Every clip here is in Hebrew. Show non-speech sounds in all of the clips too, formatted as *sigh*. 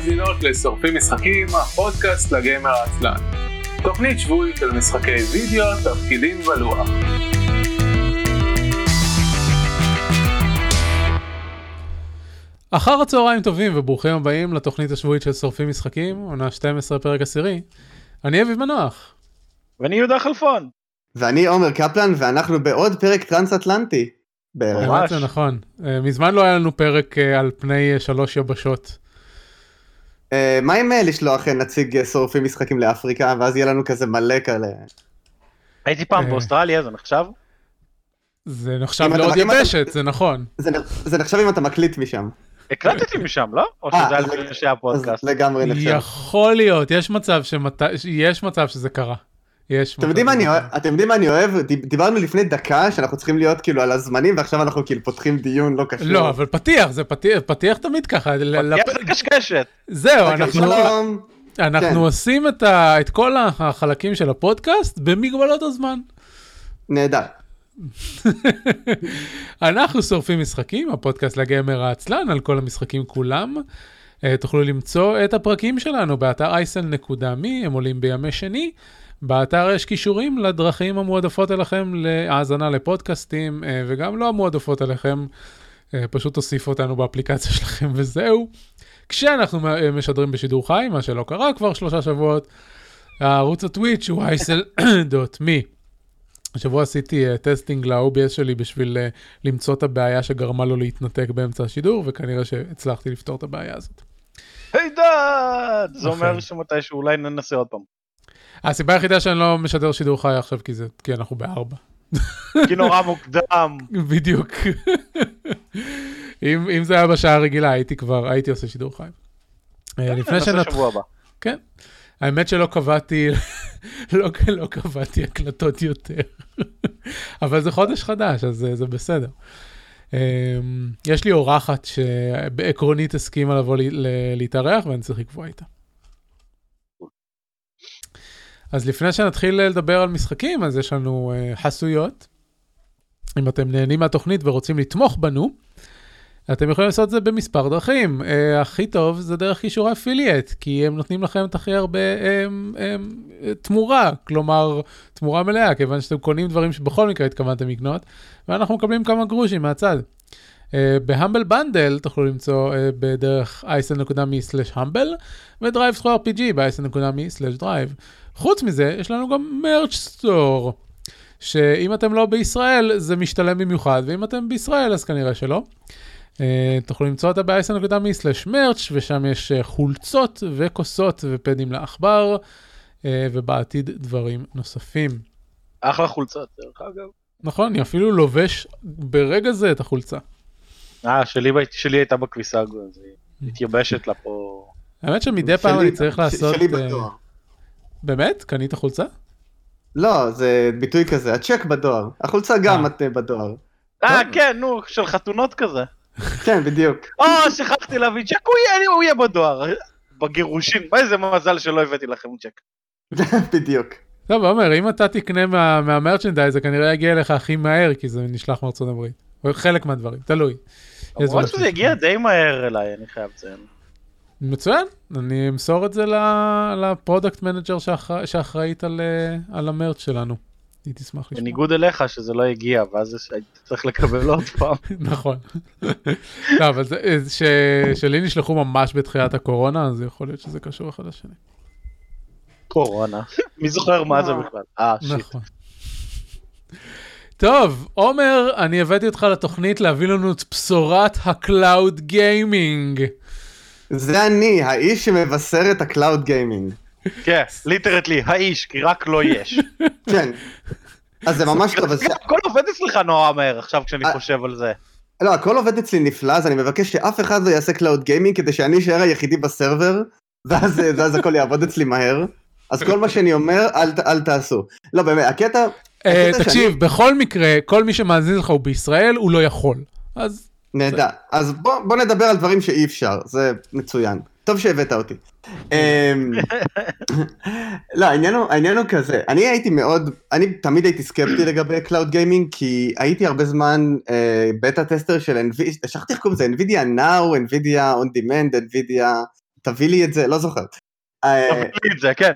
ומאזינות לשורפים משחקים, הפודקאסט לגיימר העצלן. תוכנית שבועית של משחקי וידאו, תפקידים ולוח. אחר הצהריים טובים וברוכים הבאים לתוכנית השבועית של שורפים משחקים, עונה 12 פרק עשירי. אני אביב מנוח. ואני יהודה חלפון. ואני עומר קפלן ואנחנו בעוד פרק טרנס אטלנטי. בערך. באמת זה נכון. אה, מזמן לא היה לנו פרק אה, על פני אה, שלוש יבשות. אה, מה עם אה, לשלוח אה, נציג שורפים משחקים לאפריקה ואז יהיה לנו כזה מלא כאלה. הייתי פעם. באוסטרליה, זה נחשב? זה נחשב לעוד יבשת, זה נכון. זה זה נחשב אם אתה מקליט משם. הקלטתי משם, לא? או שזה אז- על שהיה פודקאסט? לגמרי נחשב. יכול להיות. יש מצב שזה קרה. יש אתם יודעים מה אני אוהב? אתם יודעים מה אני אוהב? דיב- דיברנו לפני דקה שאנחנו צריכים להיות כאילו על הזמנים ועכשיו אנחנו כאילו פותחים דיון לא קשור. לא, אבל פתיח, זה פתיח, פתיח תמיד ככה. פתיח לפ- זה קשקשת. זהו, אוקיי, אנחנו... שלום. אנחנו כן. עושים את, ה, את כל החלקים של הפודקאסט במגבלות הזמן. נהדר. *laughs* אנחנו שורפים משחקים, הפודקאסט לגמר העצלן על כל המשחקים כולם. אה, תוכלו למצוא את הפרקים שלנו באתר isl.me, הם עולים בימי שני. באתר יש קישורים לדרכים המועדפות אליכם להאזנה לפודקאסטים, אה, וגם לא המועדפות אליכם, אה, פשוט תוסיפו אותנו באפליקציה *laughs* שלכם וזהו. כשאנחנו אה, משדרים בשידור חי, מה שלא קרה כבר שלושה שבועות, הערוץ הטוויץ' הוא isl.me. *coughs* השבוע עשיתי טסטינג ל-OBS שלי בשביל למצוא את הבעיה שגרמה לו להתנתק באמצע השידור, וכנראה שהצלחתי לפתור את הבעיה הזאת. היי דאד! זה. אומר שמתישהו אולי ננסה עוד פעם. הסיבה היחידה שאני לא משדר שידור חי עכשיו כי זה, כי אנחנו בארבע. כי נורא מוקדם. *laughs* בדיוק. אם, אם זה היה בשעה הרגילה הייתי כבר, הייתי עושה שידור חי. אה, לפני ננסה שנת... שבוע הבא. כן. האמת שלא קבעתי, *laughs* לא, לא קבעתי הקלטות יותר. *laughs* אבל זה חודש חדש, אז זה, זה בסדר. אמ, יש לי אורחת שבעקרונית הסכימה לבוא להתארח ואני צריך לקבוע איתה. אז לפני שנתחיל לדבר על משחקים, אז יש לנו uh, חסויות. אם אתם נהנים מהתוכנית ורוצים לתמוך בנו, אתם יכולים לעשות את זה במספר דרכים. Uh, הכי טוב זה דרך קישור האפילייט, כי הם נותנים לכם את הכי הרבה um, um, תמורה, כלומר תמורה מלאה, כיוון שאתם קונים דברים שבכל מקרה התכוונתם לקנות, ואנחנו מקבלים כמה גרושים מהצד. Uh, ב Humble Bundle תוכלו למצוא uh, בדרך isl.me/humble ו DriveThru RPG ב-isl.me/drive. חוץ מזה, יש לנו גם merch store, שאם אתם לא בישראל זה משתלם במיוחד, ואם אתם בישראל אז כנראה שלא. Uh, תוכלו למצוא אותה ב-isl.me/merch ושם יש uh, חולצות וכוסות ופדים לעכבר, uh, ובעתיד דברים נוספים. אחלה חולצות, דרך אגב. נכון, אני אפילו לובש ברגע זה את החולצה. אה, שלי שלי הייתה בכביסה, אז היא *laughs* מתייבשת לה פה. האמת שמדי פעם שלי- אני צריך ש- לעשות... שלי בדואר. באמת? קנית חולצה? לא, זה ביטוי כזה, הצ'ק בדואר. החולצה גם אה. את בדואר. אה. כן, נו, של חתונות כזה. כן, בדיוק. *laughs* או, שכחתי להביא צ'ק, הוא יהיה- בדואר. בגירושים, איזה מזל שלא הבאתי לכם צ'ק. *laughs* בדיוק. טוב, עומר, אם אתה תקנה מה- מה merchandise, זה כנראה יגיע אליך הכי מהר, כי זה נשלח מארצות הברית. חלק מהדברים, תלוי. למרות שזה שזה- הגיע די מהר אליי, אני חייב לציין. מצוין, אני אמסור את זה ל product manager שאחר- שאחראית על, אה, על ה merch שלנו. היא תשמח לשמוע. בניגוד אליך שזה לא הגיע, ואז הייתי צריך לקבל עוד *laughs* פעם. נכון. לא, אבל זה, אה, ש- שלי נשלחו ממש בתחילת הקורונה, אז יכול להיות שזה קשור אחד לשני. קורונה. מי זוכר מה זה בכלל? אה, shit. נכון. טוב, עומר, אני הבאתי אותך לתוכנית להביא לנו את בשורת הקלאוד גיימינג. זה אני, האיש שמבשר את ה cloud gaming. כן, literally, האיש, כי רק לא יש. *laughs* כן. אז זה ממש טוב. הכל עובד אצלך נורא מהר עכשיו כשאני אה, חושב על זה. לא, הכל עובד אצלי נפלא, אז אני מבקש שאף אחד לא יעשה cloud gaming כדי שאני אשאר היחידי ב server, ואז ואז הכל יעבוד אצלי מהר. אז כל מה שאני אומר, אל תעשו. לא, באמת, הקטע... אה, הקטע תקשיב, בכל מקרה, כל מי שמאזין לך הוא בישראל, הוא לא יכול. אז נהדר. אז בוא, בוא נדבר על דברים שאי אפשר, זה מצוין. טוב שהבאת אותי. אמ, *laughs* לא, העניין הוא, העניין הוא כזה, אני הייתי מאוד, אני תמיד הייתי סקפטי לגבי cloud gaming, כי הייתי הרבה זמן אה, beta tester של NVIDIA, שכחתי איך קוראים לזה, NVIDIA Now, NVIDIA On Demand, NVIDIA, תביא לי את זה, לא זוכר. אה, תביא לי את זה, כן.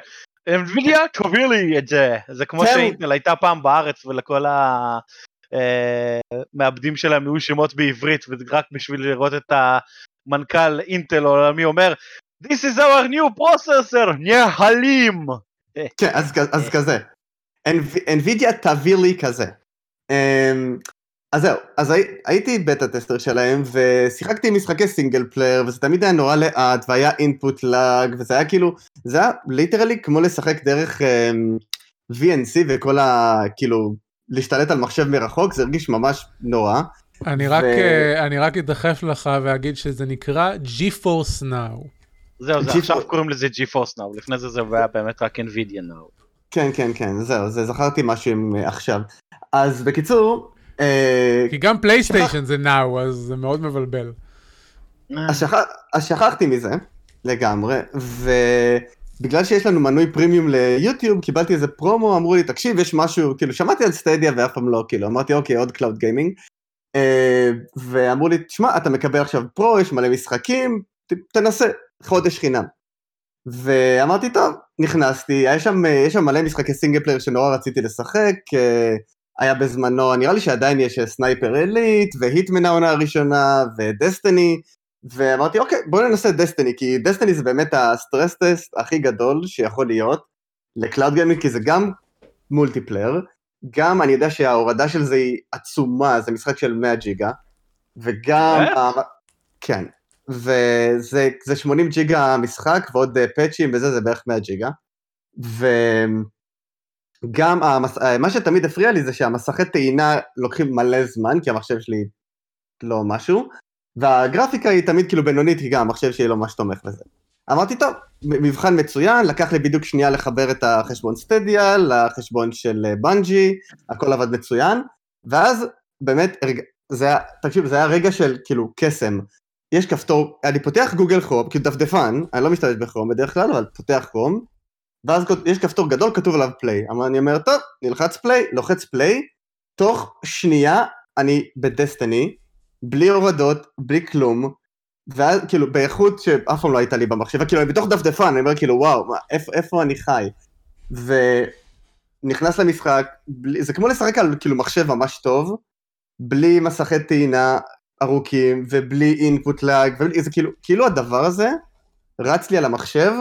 NVIDIA תביא לי את זה. זה כמו. שאינטל הייתה פעם בארץ ולכל המעבדים שלהם היו שמות בעברית ורק בשביל לראות את המנכ"ל אינטל העולמי אומר This is our new processor, Nehalem. כן, אז, אז כזה. NVIDIA תביא לי כזה. אמ, אז זהו, אז הי, הייתי beta tester שלהם, ושיחקתי משחקי single player, וזה תמיד היה נורא לאט, והיה input lag, וזה היה כאילו, זה היה literally כמו לשחק דרך אמ, VNC וכל ה... כאילו, להשתלט על מחשב מרחוק, זה הרגיש ממש נורא. אני רק, ו- אה, אני רק אדחף לך ואגיד שזה נקרא GeForce Now. זהו, זה עכשיו קוראים לזה GeForce Now, לפני זה זה היה באמת רק NVIDIA Now. כן, כן, כן, זהו, זה זכרתי משהו עם אה, עכשיו. אז בקיצור, אה, כי גם פלייסטיישן זה Now, אז זה מאוד מבלבל. אז, שכח... אז שכחתי מזה לגמרי, ובגלל שיש לנו מנוי פרימיום ליוטיוב, קיבלתי איזה פרומו, אמרו לי, תקשיב, יש משהו, כאילו, שמעתי על Stadia ואף פעם לא, כאילו, אמרתי, אוקיי, עוד cloud gaming, ואמרו לי, תשמע, אתה מקבל עכשיו Pro, יש מלא משחקים, ת, תנסה, חודש חינם. ואמרתי, טוב, נכנסתי, היה שם, יש שם מלא משחקי סינגל שנורא רציתי לשחק, אה, היה בזמנו, נראה לי שעדיין יש אה, Sniper Elite, ו Hitman העונה הראשונה, ו Destiny, ואמרתי, אוקיי, בוא ננסה Destiny, כי Destiny זה באמת ה stress test הכי גדול שיכול להיות ל cloud gaming, כי זה גם multiplayer, גם אני יודע שההורדה של זה היא עצומה, זה משחק של 100 ג'יגה, וגם... באמת? ה- כן, וזה זה 80 ג'יגה המשחק, ועוד אה, פאצ'ים וזה, זה בערך 100 ג'יגה. וגם המס... אה, מה שתמיד הפריע לי זה שהמסכי טעינה לוקחים מלא זמן, כי המחשב שלי לא משהו, והגרפיקה היא תמיד כאילו בינונית, כי גם המחשב שלי לא ממש תומך בזה. אמרתי, טוב, מבחן מצוין, לקח לי בדיוק שנייה לחבר את החשבון סטדיה לחשבון של אה, בנג'י, הכל עבד מצוין, ואז באמת, הרג... זה היה, תקשיב, זה היה רגע של כאילו קסם. יש כפתור, אני פותח גוגל כרום, כאילו דפדפן, אני לא משתמש בכרום בדרך כלל, אבל פותח כרום, ואז יש כפתור גדול, כתוב עליו play. אבל אני אומר, טוב, נלחץ play, לוחץ play, תוך שנייה אני בדסטיני, בלי הורדות, בלי כלום, ואז כאילו באיכות שאף פעם לא הייתה לי במחשב, כאילו אני בתוך דפדפן, אני אומר כאילו וואו, מה, איפה, איפה אני חי? ונכנס למשחק, בלי, זה כמו לשחק על כאילו מחשב ממש טוב, בלי מסכי טעינה ארוכים, ובלי אינפוט לאג, זה כאילו, כאילו הדבר הזה רץ לי על המחשב,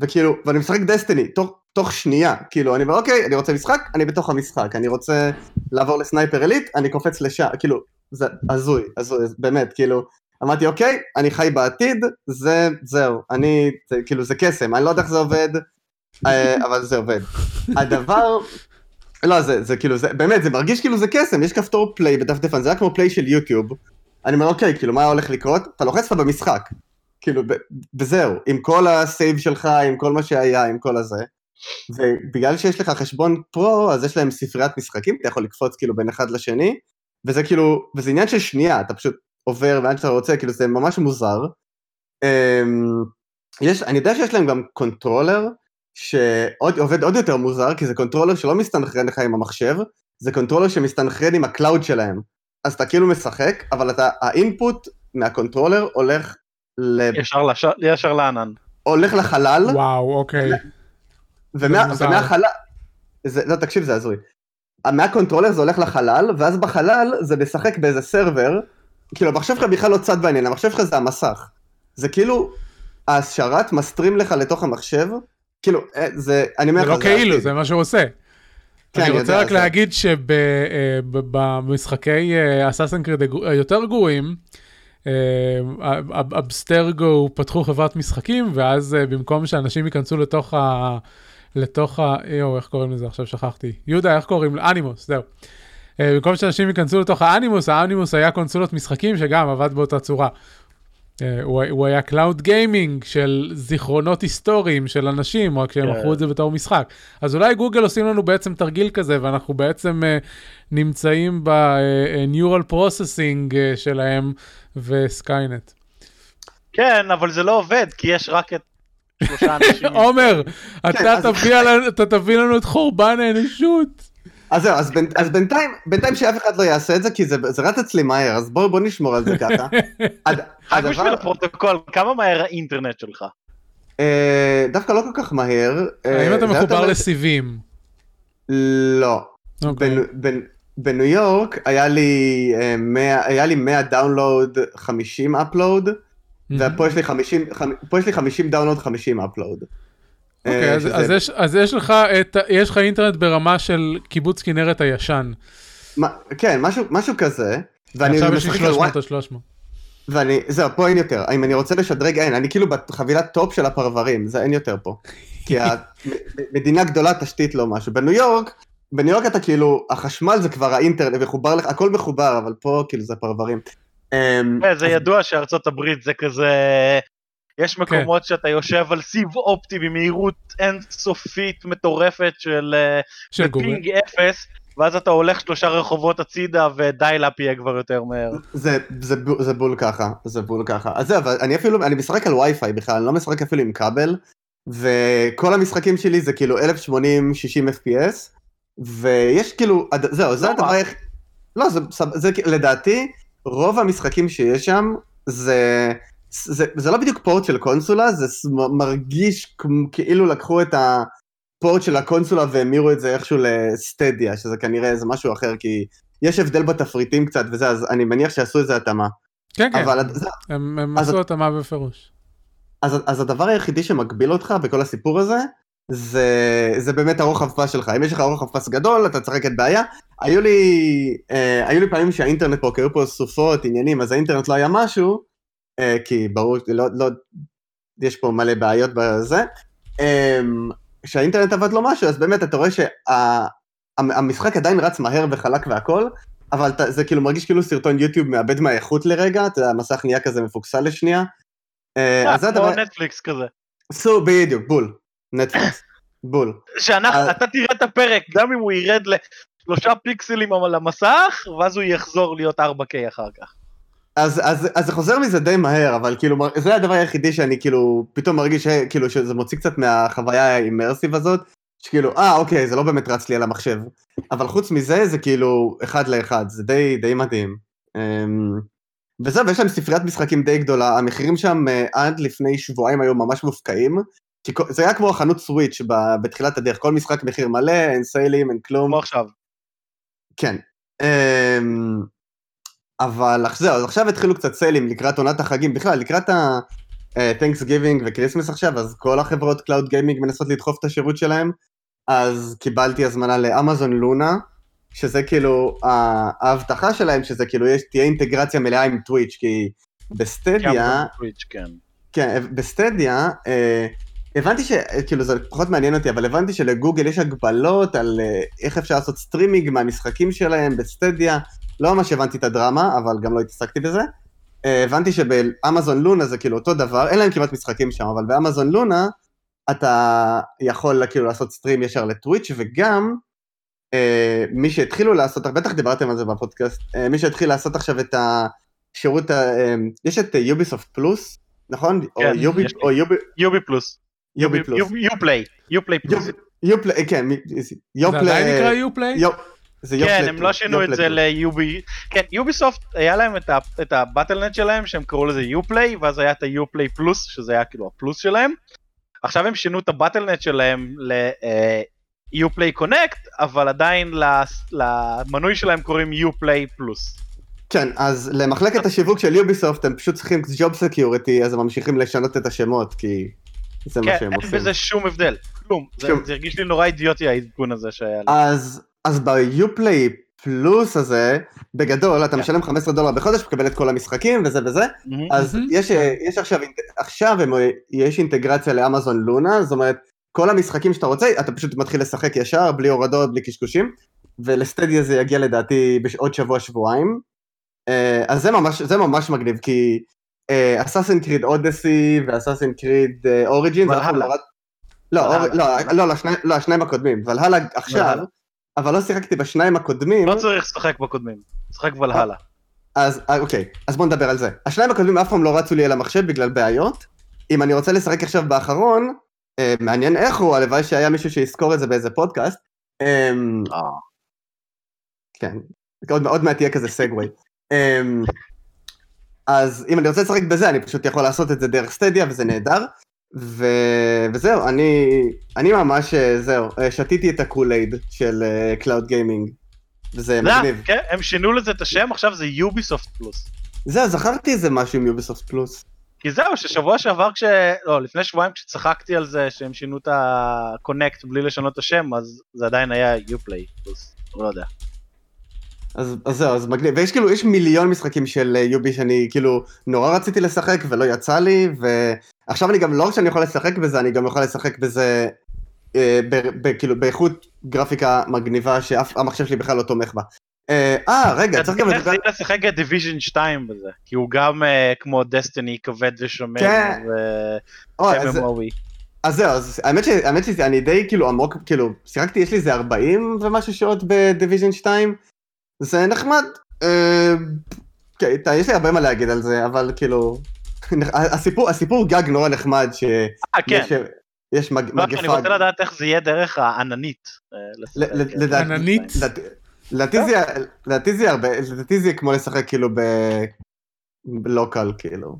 וכאילו, ואני משחק דסטיני, תוך, תוך שנייה, כאילו, אני אומר, אוקיי, אני רוצה משחק, אני בתוך המשחק, אני רוצה לעבור ל Sniper Elite, אני קופץ לשם, כאילו, זה הזוי, הזוי, באמת, כאילו, אמרתי, אוקיי, אני חי בעתיד, זה, זהו, אני, זה, כאילו, זה קסם, אני לא יודע איך זה עובד, אה, אבל זה עובד. הדבר, לא, זה, זה כאילו, זה, באמת, זה מרגיש כאילו זה קסם, יש כפתור play בדפדפן, זה היה כמו play של יוטיוב, אני אומר, אוקיי, כאילו, מה הולך לקרות? אתה לוחץ אתה במשחק, כאילו, וזהו, עם כל ה save שלך, עם כל מה שהיה, עם כל הזה. ובגלל שיש לך חשבון Pro, אז יש להם ספריית משחקים, אתה יכול לקפוץ כאילו בין אחד לשני, וזה כאילו, וזה עניין של שנייה, אתה פשוט עובר לאן שאתה רוצה, כאילו זה ממש מוזר. אמ, יש, אני יודע שיש להם גם controller, שעובד עוד יותר מוזר, כי זה controller שלא מסתנכרן לך עם המחשב, זה controller שמסתנכרן עם ה cloud שלהם. אז אתה כאילו משחק, אבל אתה, ה input מה controller הולך, ל, ישר לש- ישר לענן. הולך לחלל, וואו, אוקיי. ומה, זה. ומהחלל, זה, לא תקשיב זה הזוי, מה controller זה הולך לחלל, ואז בחלל זה משחק באיזה server, כאילו המחשב שלך בכלל לא צד בעניין, המחשב שלך זה המסך, זה כאילו, השרת מסטרים לך לתוך המחשב, כאילו, אה, זה, אני אומר זה לך, לא כאילו, העתיד. זה מה שהוא עושה. כן, אני רוצה רק זה- להגיד שבמשחקי Assassin's Creed היותר גרועים, אה, אב- Abstergo פתחו חברת משחקים, ואז אה, במקום שאנשים ייכנסו לתוך ה... לתוך ה... יואו, איך קוראים לזה? עכשיו שכחתי. יהודה, איך קוראים? Animus, זהו. אה, במקום שאנשים ייכנסו לתוך ה Animus, ה Animus היה קונסולות משחקים שגם עבד באותה צורה. אה, הוא, הוא היה cloud gaming של זיכרונות היסטוריים של אנשים, רק שהם כן. מכרו את זה בתור משחק. אז אולי גוגל עושים לנו בעצם תרגיל כזה, ואנחנו בעצם uh, נמצאים ב-neural processing uh, שלהם ו Skynet. כן, אבל זה לא עובד, כי יש רק את שלושה אנשים. *laughs* עומר, אתה כן, אז- תביא לנו- אתה תביא לנו את חורבן האנושות. אז זהו, אז, בין, אז בינתיים, בינתיים שאף אחד לא יעשה את זה, כי זה, זה רץ אצלי מהר, אז בואו בוא נשמור על זה ככה. *laughs* הד, רק בשביל הפרוטוקול, כמה מהר האינטרנט שלך? אה, דווקא לא כל כך מהר. אה, האם אתה זה היה מחובר יותר- לסיבים? לא. אוקיי. בנ- בנ- בניו יורק היה לי אה, 100 היה לי 100 download 50 upload ופה יש לי 50 חמ- פה יש לי 50 download 50 upload. אוקיי, אה, אז- אז יש- אז יש לך את- יש לך אינטרנט ברמה של קיבוץ כנרת הישן. מה- כן משהו משהו כזה. ואני עכשיו יש לי משחק על 300 וואי- או 300. ואני זהו פה אין יותר אם אני רוצה לשדרג אין אני כאילו בחבילת top של הפרברים זה אין יותר פה. *laughs* כי המדינה גדולה תשתית לא משהו בניו יורק. בניו יורק אתה כאילו החשמל זה כבר האינטרנט מחובר לך הכל מחובר אבל פה כאילו זה פרברים. אמ, אה, זה ידוע שארצות הברית זה כזה... יש מקומות שאתה יושב על סיב אופטי במהירות אינסופית מטורפת של אה, של. ping אפס, ואז אתה הולך שלושה רחובות הצידה ו dial-up יהיה כבר יותר מהר. זה, זה, בול- זה בול ככה, זה בול ככה. אז זהו, אני אפילו, אני משחק על וי-פיי בכלל, אני לא משחק אפילו עם כבל, וכל המשחקים שלי זה כאילו 1080-60 FPS, ויש כאילו, זהו, זה לא הדבר. היחיד, לא, זה, זה, זה לדעתי, רוב המשחקים שיש שם, זה, זה, זה לא בדיוק פורט של קונסולה, זה מרגיש כאילו לקחו את הפורט של הקונסולה והמירו את זה איכשהו לסטדיה, שזה כנראה איזה משהו אחר, כי יש הבדל בתפריטים קצת וזה, אז אני מניח שעשו איזה התאמה. כן, כן, אבל הם הם אז עשו התאמה בפירוש. אז, אז הדבר היחידי שמגביל אותך בכל הסיפור הזה, זה, זה באמת הרוחב פס שלך. אם יש לך רוחב פס גדול, אתה צריך את בעיה. היו לי, אה, היו לי פעמים שהאינטרנט פה, כי היו פה סופות, עניינים, אז האינטרנט לא היה משהו, אה, כי ברור, לא, לא, יש פה מלא בעיות בזה. אה, כשהאינטרנט עבד לו משהו, אז באמת אתה רואה שהמשחק עדיין רץ מהר וחלק והכל, אבל אתה, זה כאילו מרגיש כאילו סרטון יוטיוב מאבד מהאיכות לרגע, אתה יודע, המסך נהיה כזה מפוקסל לשנייה. אה, אה, אז זה כמו הדבר, נטפליקס כזה. סו, בדיוק, בול. נטפליקס. בול. שאנחנו, אה. תראה את הפרק, גם אם הוא ירד לשלושה פיקסלים על המסך, ואז הוא יחזור להיות 4K אחר כך. אז, אז, אז זה חוזר מזה די מהר, אבל כאילו, זה הדבר היחידי שאני כאילו, פתאום מרגיש כאילו שזה מוציא קצת מהחוויה האימרסיב הזאת, שכאילו, אה, אוקיי, זה לא באמת רץ לי על המחשב. אבל חוץ מזה, זה כאילו אחד לאחד, זה די, די מדהים. אמ, וזהו, ויש להם ספריית משחקים די גדולה, המחירים שם אה, עד לפני שבועיים היו ממש מופקעים. זה היה כמו החנות סוויץ' בתחילת הדרך, כל משחק מחיר מלא, אין סיילים, אין כלום. כמו עכשיו. כן. אמ, אבל זהו, אז עכשיו התחילו קצת סיילים לקראת עונת החגים, בכלל לקראת ה- Thanksgiving ו Christmas עכשיו, אז כל החברות cloud gaming מנסות לדחוף את השירות שלהם, אז קיבלתי הזמנה לאמזון לונה, שזה כאילו ה- ההבטחה שלהם, שזה כאילו יש, תהיה אינטגרציה מלאה עם טוויץ', כי בסטדיה, כן. כן, בסטדיה, אה, הבנתי ש... כאילו זה פחות מעניין אותי, אבל הבנתי שלגוגל יש הגבלות על אה, איך אפשר לעשות סטרימינג מהמשחקים שלהם בסטדיה. לא ממש הבנתי את הדרמה, אבל גם לא התעסקתי בזה. אה, הבנתי שבאמזון לונה זה כאילו אותו דבר, אין להם כמעט משחקים שם, אבל באמזון לונה אתה יכול כאילו לעשות סטרים ישר לטוויץ' וגם אה, מי שהתחילו לעשות, בטח דיברתם על זה בפודקאסט, אה, מי שהתחיל לעשות עכשיו את השירות, ה- אה, יש את יוביסופט פלוס, נכון? כן, או יובי. או יובי, יובי פלוס. יובי פלוס. יופליי. יופליי פלוס. יופלי, כן, מי- זה עדיין נקרא יופליי? יופ- זה יופלי כן, הם לא שינו את זה. ליובי, כן, יוביסופט היה להם את הבטלנט שלהם שהם קראו לזה יופליי, ואז היה את היופליי פלוס, שזה היה כאילו הפלוס שלהם. עכשיו הם שינו את ה Battle.net שלהם ל Uplay Connect, אבל עדיין למנוי שלהם קוראים Uplay Plus. כן, אז למחלקת השיווק של יוביסופט הם פשוט צריכים job security, אז הם ממשיכים לשנות את השמות, כי זה מה כן, שהם אין עושים. בזה שום הבדל, כלום. זה שום. זה הרגיש לי נורא אידיוטי העדכון הזה שהיה לי. אז, אז ב Uplay Plus הזה, בגדול, אתה כן. משלם 15 דולר בחודש, מקבל את כל המשחקים וזה וזה, מהמם. אז מהמם. יש, יש עכשיו, עכשיו הם, יש אינטגרציה לאמזון לונה, זאת אומרת, כל המשחקים שאתה רוצה, אתה פשוט מתחיל לשחק ישר, בלי הורדות, בלי קשקושים, ולסטדיה זה יגיע לדעתי בעוד שבוע-שבועיים. אה, אז זה ממש, זה ממש מגניב, כי אסאסין קריד אודסי ואסאסין קריד אוריג'ין, זה אף פעם לא לא, לא, לא, השני- השניים הקודמים, ולהלה עכשיו. אבל לא שיחקתי בשניים הקודמים, לא צריך לשחק בקודמים, לשחק ולהלה. אז אה, אוקיי, אז בוא נדבר על זה. השניים הקודמים אף פעם לא רצו לי על המחשב בגלל בעיות. אם אני רוצה לשחק עכשיו באחרון, אה, מעניין איך הוא, הלוואי שהיה מישהו שיזכור את זה באיזה פודקאסט. אה, כן. עוד, עוד מעט יהיה כזה segue. אז אם אני רוצה לשחק בזה, אני פשוט יכול לעשות את זה דרך סטדיה, וזה נהדר. ו... וזהו, אני, אני ממש, אה, זהו, אה, שתיתי את ה Kool-Aid של cloud gaming. וזה מגניב. כן, הם שינו לזה את השם, עכשיו זה Ubisoft Plus. זהו, זכרתי איזה משהו עם Ubisoft Plus. כי זהו, ששבוע שעבר כש... לא, לפני שבועיים כשצחקתי על זה שהם שינו את ה Connect בלי לשנות את השם, אז זה עדיין היה Uplay Plus, לא יודע. אז, אז זהו, אז מגניב, ויש כאילו, יש מיליון משחקים של Ubi שאני כאילו נורא רציתי לשחק ולא יצא לי, ועכשיו אני גם, לא רק שאני יכול לשחק בזה, אני גם יכול לשחק בזה, אה, ב, ב, כאילו, באיכות גרפיקה מגניבה שאף המחשב שלי בכלל לא תומך בה. אה, אה רגע, צריך גם לדבר... צריך לשחק את דיוויז'ן 2 בזה, כי הוא גם אה, כמו דסטיני כבד ושומר, כן. אוי, אז- ו-MMOE. אז זהו, אז האמת, ש, האמת שאני די כאילו עמוק, כאילו, שיחקתי, יש לי איזה 40 ומשהו שעות בדיוויז'ן 2, זה נחמד. אה, כן, יש לי הרבה מה להגיד על זה, אבל כאילו, הסיפור, הסיפור גג נורא נחמד, שיש אה, כן. יש מג, לא, מגפה. אני רוצה לדעת איך זה יהיה דרך העננית. אה, כן. עננית? לד- לדעתי זה- הרבה, לדעתי זה כמו לשחק כאילו ב... בלוקל כאילו.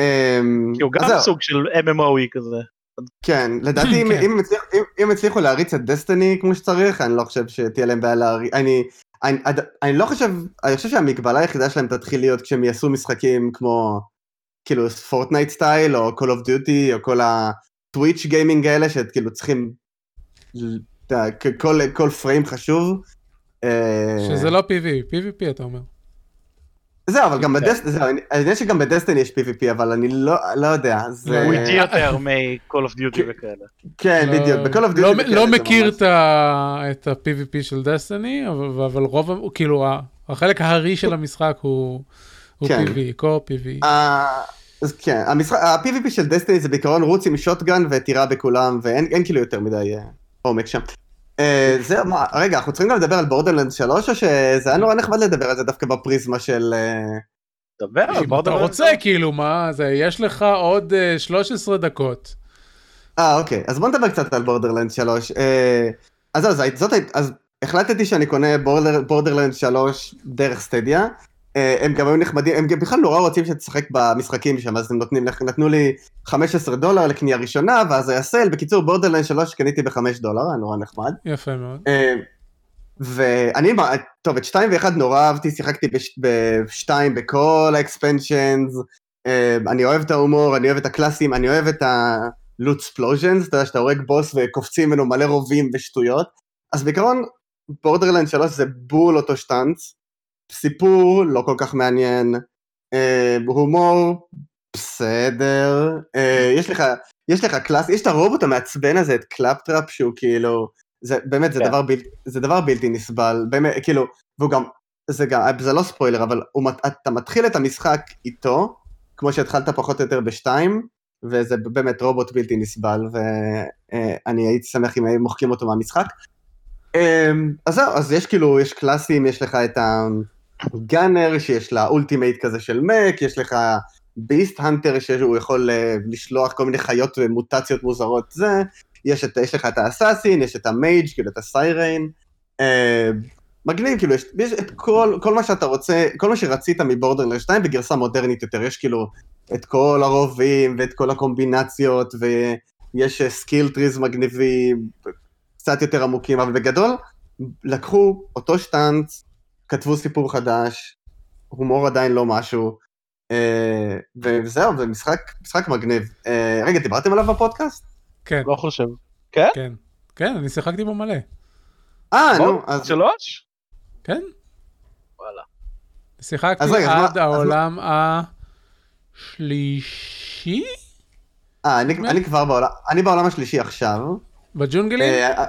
אמ, כי הוא אז גם. סוג של MMOE כזה. כן, לדעתי אם- כן. אם הם אם הצליחו להריץ את דסטיני כמו שצריך, אני לא חושב שתהיה להם בעיה להריץ, אני, אני, אני לא חושב, אני חושב שהמגבלה היחידה שלהם תתחיל להיות כשהם יעשו משחקים כמו, כאילו Fortnite style, או Call of Duty, או כל ה twitch gaming האלה, שכאילו צריכים, כל, כל frame חשוב. אה, שזה לא PV, PvP אתה אומר. זהו, אבל גם כן. ב Destiny, אני יודע שגם ב Destiny יש PvP, אבל אני לא, לא יודע, זה... הוא איטי יותר מ-call of duty כן. וכאלה. כן, לא- בדיוק, ב-Call of Duty לא- וכאלה לא מכיר את ה-PvP של דסטיני, אבל אבל רוב, כאילו החלק הארי של המשחק הוא הוא כן. PV, קור PV. אה, אז כן, ה-PvP של דסטיני זה בעיקרון רוץ עם שוטגן ותירה בכולם, ואין אין כאילו יותר מדי אה, עומק שם. אה, זהו, מה, רגע, אנחנו צריכים גם לדבר על בורדרלנד 3, או שזה היה נורא נחמד לדבר על זה דווקא בפריזמה של... אה, דבר על אם אתה. רוצה, כאילו, מה זה, יש לך עוד אה, 13 דקות. אה, אוקיי, אז בוא נדבר קצת על Borderland 3. אה, אז זהו, זאת, זאת, אז החלטתי שאני קונה Border, Borderland 3 דרך Stadia. אה, הם גם היו נחמדים, הם גם בכלל נורא רוצים שתשחק במשחקים שם, אז הם נותנים, נתנו לי 15 דולר לקנייה ראשונה, ואז היה sale. בקיצור, Borderland 3 קניתי ב-5 דולר, היה נורא נחמד. יפה מאוד. אה, ואני, טוב, את 2 ו-1 נורא אהבתי, שיחקתי ב-2 בכל ה expansions, אני אוהב את ההומור, אני אוהב את הקלאסים, אני אוהב את ה loot explosions, אתה יודע שאתה הורג בוס וקופצים ממנו מלא רובים ושטויות, אז בעיקרון Borderland 3 זה בול אותו שטאנץ, סיפור לא כל כך מעניין, אה, הומור בסדר, אה, יש לך, יש לך class, יש את הרובוט המעצבן הזה, את Claptrap, שהוא כאילו, זה באמת, זה, כן. דבר, בל, זה דבר בלתי נסבל, באמת, כאילו, והוא גם, זה גם, זה לא ספוילר, אבל הוא, אתה מתחיל את המשחק איתו, כמו שהתחלת פחות או יותר בשתיים, וזה באמת רובוט בלתי נסבל, ואני הייתי שמח אם מוחקים אותו מהמשחק. אמ, אז זהו, אז יש כאילו, יש קלאסים, יש לך את ה gunner, שיש לה ultimate כזה של mech, יש לך beast hunter, שהוא יכול אה, לשלוח כל מיני חיות ומוטציות מוזרות, זה, יש, את, יש לך את ה assassin, יש את ה mage, כאילו את ה siren, אה, מגניב, כאילו, יש, יש את כל, כל מה שאתה רוצה, כל מה שרצית מ Borderland 2 בגרסה מודרנית יותר, יש כאילו את כל הרובים ואת כל הקומבינציות, ויש skill trees מגניבים, קצת יותר עמוקים, אבל בגדול, לקחו אותו שטאנץ, כתבו סיפור חדש, הומור עדיין לא משהו, אה, וזהו, זה משחק, משחק מגניב. אה, רגע, דיברתם עליו בפודקאסט? כן, לא חושב. כן. כן, אני שיחקתי בו מלא. אה, נו, אז... שלוש? כן, וואלה. שיחקתי רגע, מה- עד מה- העולם השלישי אה, אני, מה? אני כבר בעולם, אני בעולם השלישי עכשיו. בג'ונגלים? אה, אה,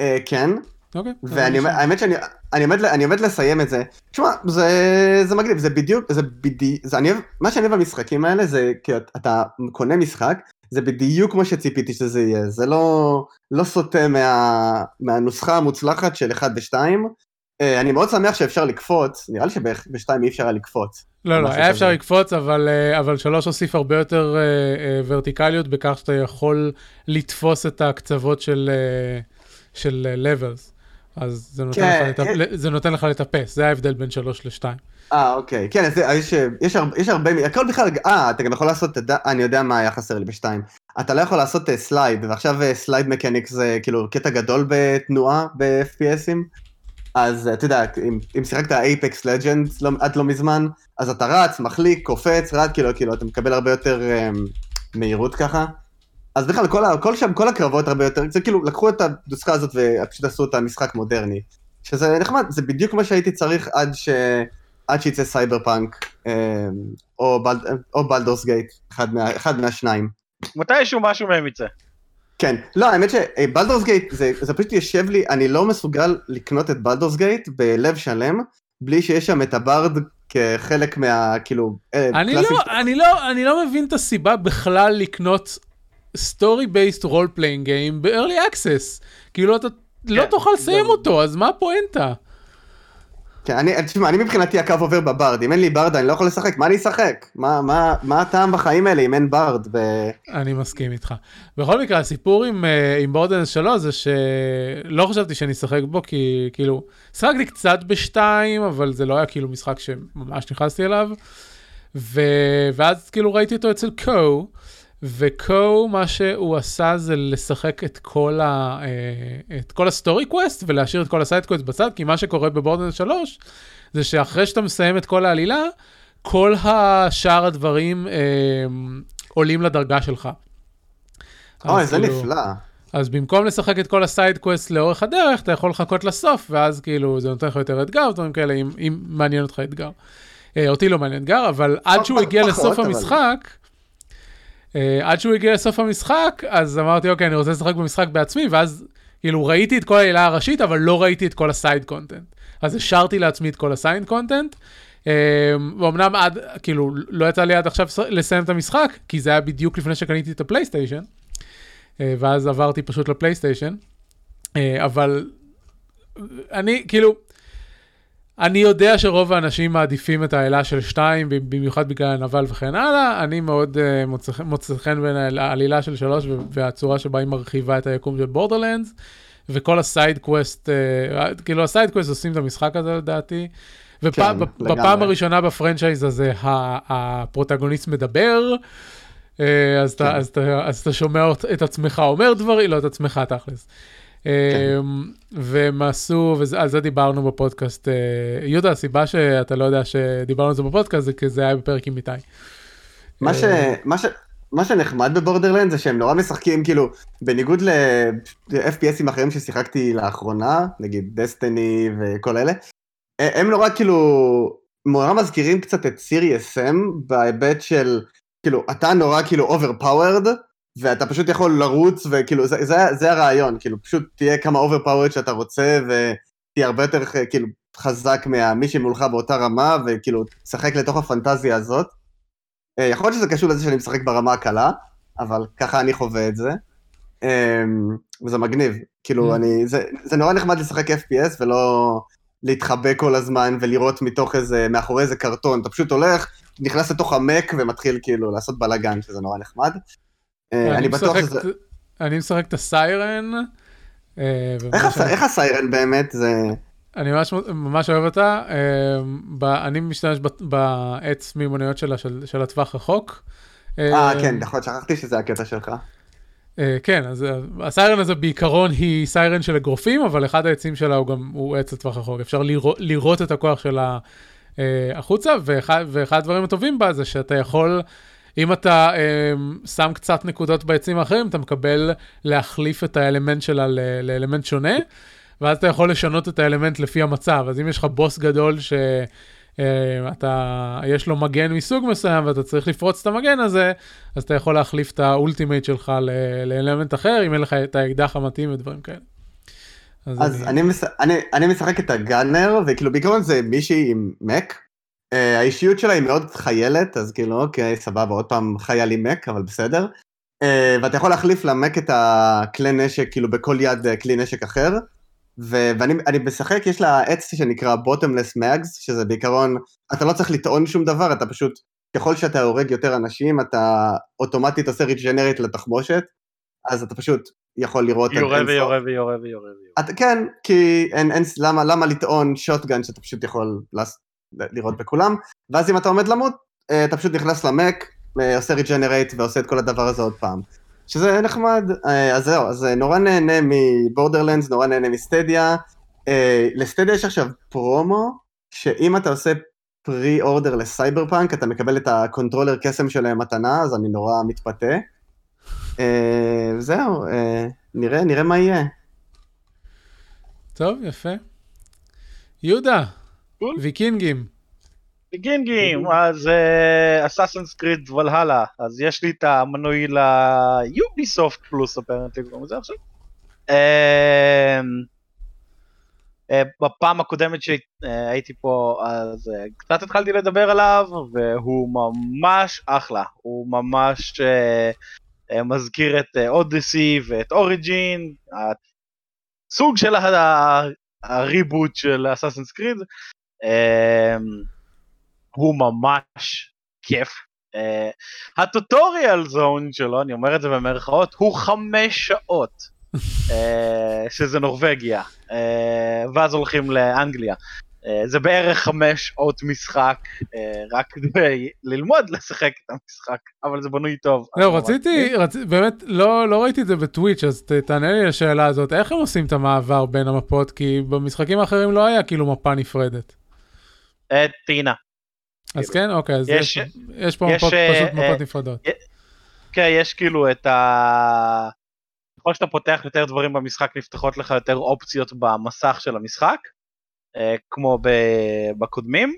אה, כן, אוקיי. ואני עומד- האמת שאני אני עומד, אני עומד לסיים את זה. תשמע, זה, זה מגניב, זה בדיוק, זה בדיוק, זה אני מה שאני אוהב במשחקים האלה זה כי אתה- קונה משחק, זה בדיוק כמו שציפיתי שזה יהיה, זה לא, לא סוטה מה, מהנוסחה המוצלחת של 1 ו-2. אני מאוד שמח שאפשר לקפוץ, נראה לי שב-2 אי אפשר היה לקפוץ. לא, לא, היה אפשר. לקפוץ, אבל, אה, אבל שלוש הוסיף הרבה יותר אה, אה, ורטיקליות בכך שאתה יכול לתפוס את הקצוות של, אה, של אה, levels. אז זה נותן, כן, לך, לטפ... זה נותן לך לטפס, זה ההבדל בין 3 ל-2. אה, אוקיי. כן, אז יש, יש, הרבה, יש הרבה, הכל בכלל, אה, אתה גם יכול לעשות, אני יודע מה היה חסר לי בשתיים. אתה לא יכול לעשות slide, ועכשיו slide mechanics זה כאילו קטע גדול בתנועה ב-FPS ים. אז אתה יודע, אם, אם שיחקת Apex Legend לא, עד לא מזמן, אז אתה רץ, מחליק, קופץ, רץ, כאילו, כאילו, אתה מקבל הרבה יותר um, מהירות ככה. אז בכלל, כל, כל שם, כל הקרבות הרבה יותר, זה כאילו, לקחו את הנוסחה הזאת ופשוט עשו את המשחק מודרני. שזה נחמד, זה בדיוק מה שהייתי צריך עד, ש... עד שיצא Cyberpunk, um, או, Bald... או Baldur's Gate, אחד, מה... אחד מהשניים. מתישהו משהו מהם יצא. כן, לא, האמת ש Baldur's Gate, זה, זה פשוט יושב לי, אני לא מסוגל לקנות את Baldur's Gate בלב שלם, בלי שיש שם את ה bard כחלק מה, כאילו, אה, אני לא, אני לא, אני לא מבין את הסיבה בכלל לקנות story based role playing game ב-early access. כאילו, אתה לא כן, תוכל לסיים אותו, אז מה הפואנטה? כן, אני, תשמע, אני מבחינתי הקו עובר ב bard, אם אין לי bard אני לא יכול לשחק, מה אני אשחק? מה, מה, מה הטעם בחיים האלה אם אין bard? ו... אני מסכים איתך. בכל מקרה, הסיפור עם, אה, עם Borderlands 3 זה שלא חשבתי שאני אשחק בו, כי כאילו, שחקתי קצת בשתיים, אבל זה לא היה כאילו משחק שממש נכנסתי אליו. ו... ואז כאילו ראיתי אותו אצל קו, וקו, מה שהוא עשה זה לשחק את כל, ה, אה, את כל ה story quest ולהשאיר את כל ה side quest בצד, כי מה שקורה ב Borderlands 3 זה שאחרי שאתה מסיים את כל העלילה, כל השאר הדברים אה, עולים לדרגה שלך. אוי, זה כאילו, נפלא. אז במקום לשחק את כל ה side quest לאורך הדרך, אתה יכול לחכות לסוף, ואז כאילו זה נותן לך יותר אתגר, דברים כאלה, אם, אם מעניין אותך אתגר. אה, אותי לא מעניין אתגר, אבל עד שהוא הגיע לסוף המשחק, Uh, עד שהוא הגיע לסוף המשחק, אז אמרתי, אוקיי, אני רוצה לשחק במשחק בעצמי, ואז כאילו ראיתי את כל העלילה הראשית, אבל לא ראיתי את כל ה side content. אז השארתי לעצמי את כל ה side content. Uh, ואומנם עד, כאילו, לא יצא לי עד עכשיו לסיים את המשחק, כי זה היה בדיוק לפני שקניתי את ה PlayStation. Uh, ואז עברתי פשוט ל PlayStation. Uh, אבל אני, כאילו, אני יודע שרוב האנשים מעדיפים את העלילה של שתיים, במיוחד בגלל הנבל וכן הלאה, אני מאוד uh, מוצא, מוצא חן בעיניי העלילה של שלוש והצורה שבה היא מרחיבה את היקום של Borderlands, וכל ה side quest, uh, כאילו ה side quest עושים את המשחק הזה לדעתי. ובפעם כן, הראשונה ב franchise הזה הפרוטגוניסט מדבר, אה, אז, כן. אתה, אז, אתה, אז אתה שומע את עצמך אומר דברים, לא את עצמך תכלס. כן. והם עשו, ועל זה דיברנו בפודקאסט. אה, יהודה, הסיבה שאתה לא יודע שדיברנו על זה בפודקאסט זה כי זה היה בפרק עם איתי. מה, ש... אה, מה, ש... מה שנחמד בבורדרלנד זה שהם נורא משחקים, כאילו, בניגוד ל-FPSים אחרים ששיחקתי לאחרונה, נגיד דסטיני וכל אלה, הם נורא כאילו, נורא מזכירים קצת את סיריוס M בהיבט של, כאילו, אתה נורא כאילו overpowered, ואתה פשוט יכול לרוץ, וכאילו, זה, זה, זה הרעיון, כאילו, פשוט תהיה כמה overpowered שאתה רוצה, ותהיה הרבה יותר כאילו חזק ממי שמולך באותה רמה, וכאילו, תשחק לתוך הפנטזיה הזאת. אה, יכול להיות שזה קשור לזה שאני משחק ברמה הקלה, אבל ככה אני חווה את זה. אמ, וזה מגניב, כאילו, mm. אני, זה, זה נורא נחמד לשחק FPS ולא להתחבא כל הזמן ולראות מתוך איזה, מאחורי איזה קרטון, אתה פשוט הולך, נכנס לתוך המק ומתחיל כאילו לעשות בלאגן, שזה נורא נחמד. אה, אני בטוח שזה... אני משחק את הסיירן. אה, איך הסיירן באמת? זה... אני ממש, ממש אוהב אותה. אה, אני משתמש בעץ מימוניות שלה של, של הטווח רחוק. אה, כן, נכון, שכחתי שזה הקטע שלך. כן, אז הסיירן הזה בעיקרון היא סיירן של אגרופים, אבל אחד העצים שלה הוא גם, הוא עץ לטווח רחוק. אפשר לראות, לראות את הכוח שלה החוצה, ואחד, ואחד הדברים הטובים בה זה שאתה יכול... אם אתה um, שם קצת נקודות בעצים האחרים, אתה מקבל להחליף את האלמנט שלה לאלמנט שונה, ואז אתה יכול לשנות את האלמנט לפי המצב. אז אם יש לך בוס גדול ש... Uh, אתה, יש לו מגן מסוג מסוים ואתה צריך לפרוץ את המגן הזה, אז אתה יכול להחליף את ה ultimate שלך לאלמנט אחר, אם אין לך את האקדח המתאים ודברים כאלה. אז, אז אני... אני, מש... אני, אני משחק את הגאנר, וכאילו בעיקרון זה מישהי עם מק, האישיות שלה היא מאוד חיילת, אז כאילו, אוקיי, סבבה, עוד פעם חייל עם מק, אבל בסדר. Uh, ואתה יכול להחליף למק את הכלי נשק, כאילו בכל יד uh, כלי נשק אחר. ו- ואני משחק, יש לה עץ שנקרא bottomless mags, שזה בעיקרון, אתה לא צריך לטעון שום דבר, אתה פשוט, ככל שאתה הורג יותר אנשים, אתה אוטומטית עושה ריג'נרית לתחמושת, אז אתה פשוט יכול לירות... יורה. ויורה ויורה ויורה ויורה. כן, כי אין, אין, למה, למה לטעון shotgun שאתה פשוט יכול לס, לירות בכולם, ואז אם אתה עומד למות, אה, אתה פשוט נכנס ל mech, אה, עושה regenerate ועושה את כל הדבר הזה עוד פעם. שזה נחמד, אה, אז זהו, אז נורא נהנה מ Borderlands, נורא נהנה מ Stadia. ל Stadia יש עכשיו פרומו, שאם אתה עושה pre-order לסייבר פאנק, אתה מקבל את ה controller קסם שלהם מתנה, אז אני נורא מתפתה. זהו, אה, נראה, נראה מה יהיה. טוב, יפה. יהודה, קול. ויקינגים. גינגים, אז אסאסנס קריד ולהלה, אז יש לי את המנוי ליוביסופט פלוס אפרנטלי, קוראים לזה עכשיו. אמ, אה, בפעם הקודמת שהייתי פה, אז אה, קצת התחלתי לדבר עליו, והוא ממש אחלה, הוא ממש אה, אה, מזכיר את אודיסי ואת אוריג'ין, הסוג של הריבוט של אסאסנס קריד. הוא ממש כיף. Uh, הטוטוריאל זון שלו, אני אומר את זה במרכאות, הוא חמש שעות, uh, שזה נורבגיה, uh, ואז הולכים לאנגליה. זה בערך חמש שעות משחק, רק כדי ללמוד לשחק את המשחק, אבל זה בנוי טוב. אני רציתי, רצ... באמת, לא, לא ראיתי את זה בטוויץ', אז ת, תענה לי לשאלה הזאת, איך הם עושים את המעבר בין המפות? כי במשחקים האחרים לא היה כאילו מפה נפרדת. ממש- אה, טעינה. אז כן, אוקיי, אז יש- יש, יש פה יש, מפות, אה, פשוט אה, מפות נפרדות. כן, יש כאילו את ה... ככל שאתה פותח יותר דברים במשחק, נפתחות לך יותר אופציות במסך של המשחק, אה, כמו בקודמים,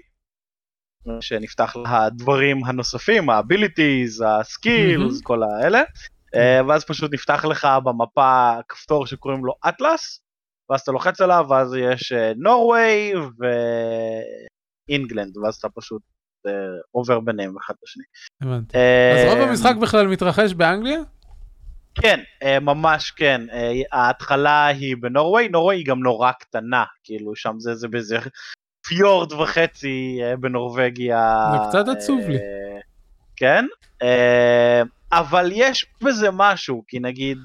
שנפתח לך הדברים הנוספים, ה-abilities, ה-skills, מהמם. כל האלה, אה, ואז פשוט נפתח לך במפה כפתור שקוראים לו אטלס, ואז אתה לוחץ עליו, ואז יש נורווי ואינגלנד, ואז אתה פשוט אה, עובר ביניהם אחד לשני. הבנתי. אז אה, רוב המשחק בכלל מתרחש באנגליה? כן, אה, ממש כן. ההתחלה היא בנורווי, נורווי היא גם נורא קטנה, כאילו שם זה, זה באיזה פיורד וחצי בנורבגיה. זה קצת עצוב לי. כן, אבל יש בזה משהו, כי נגיד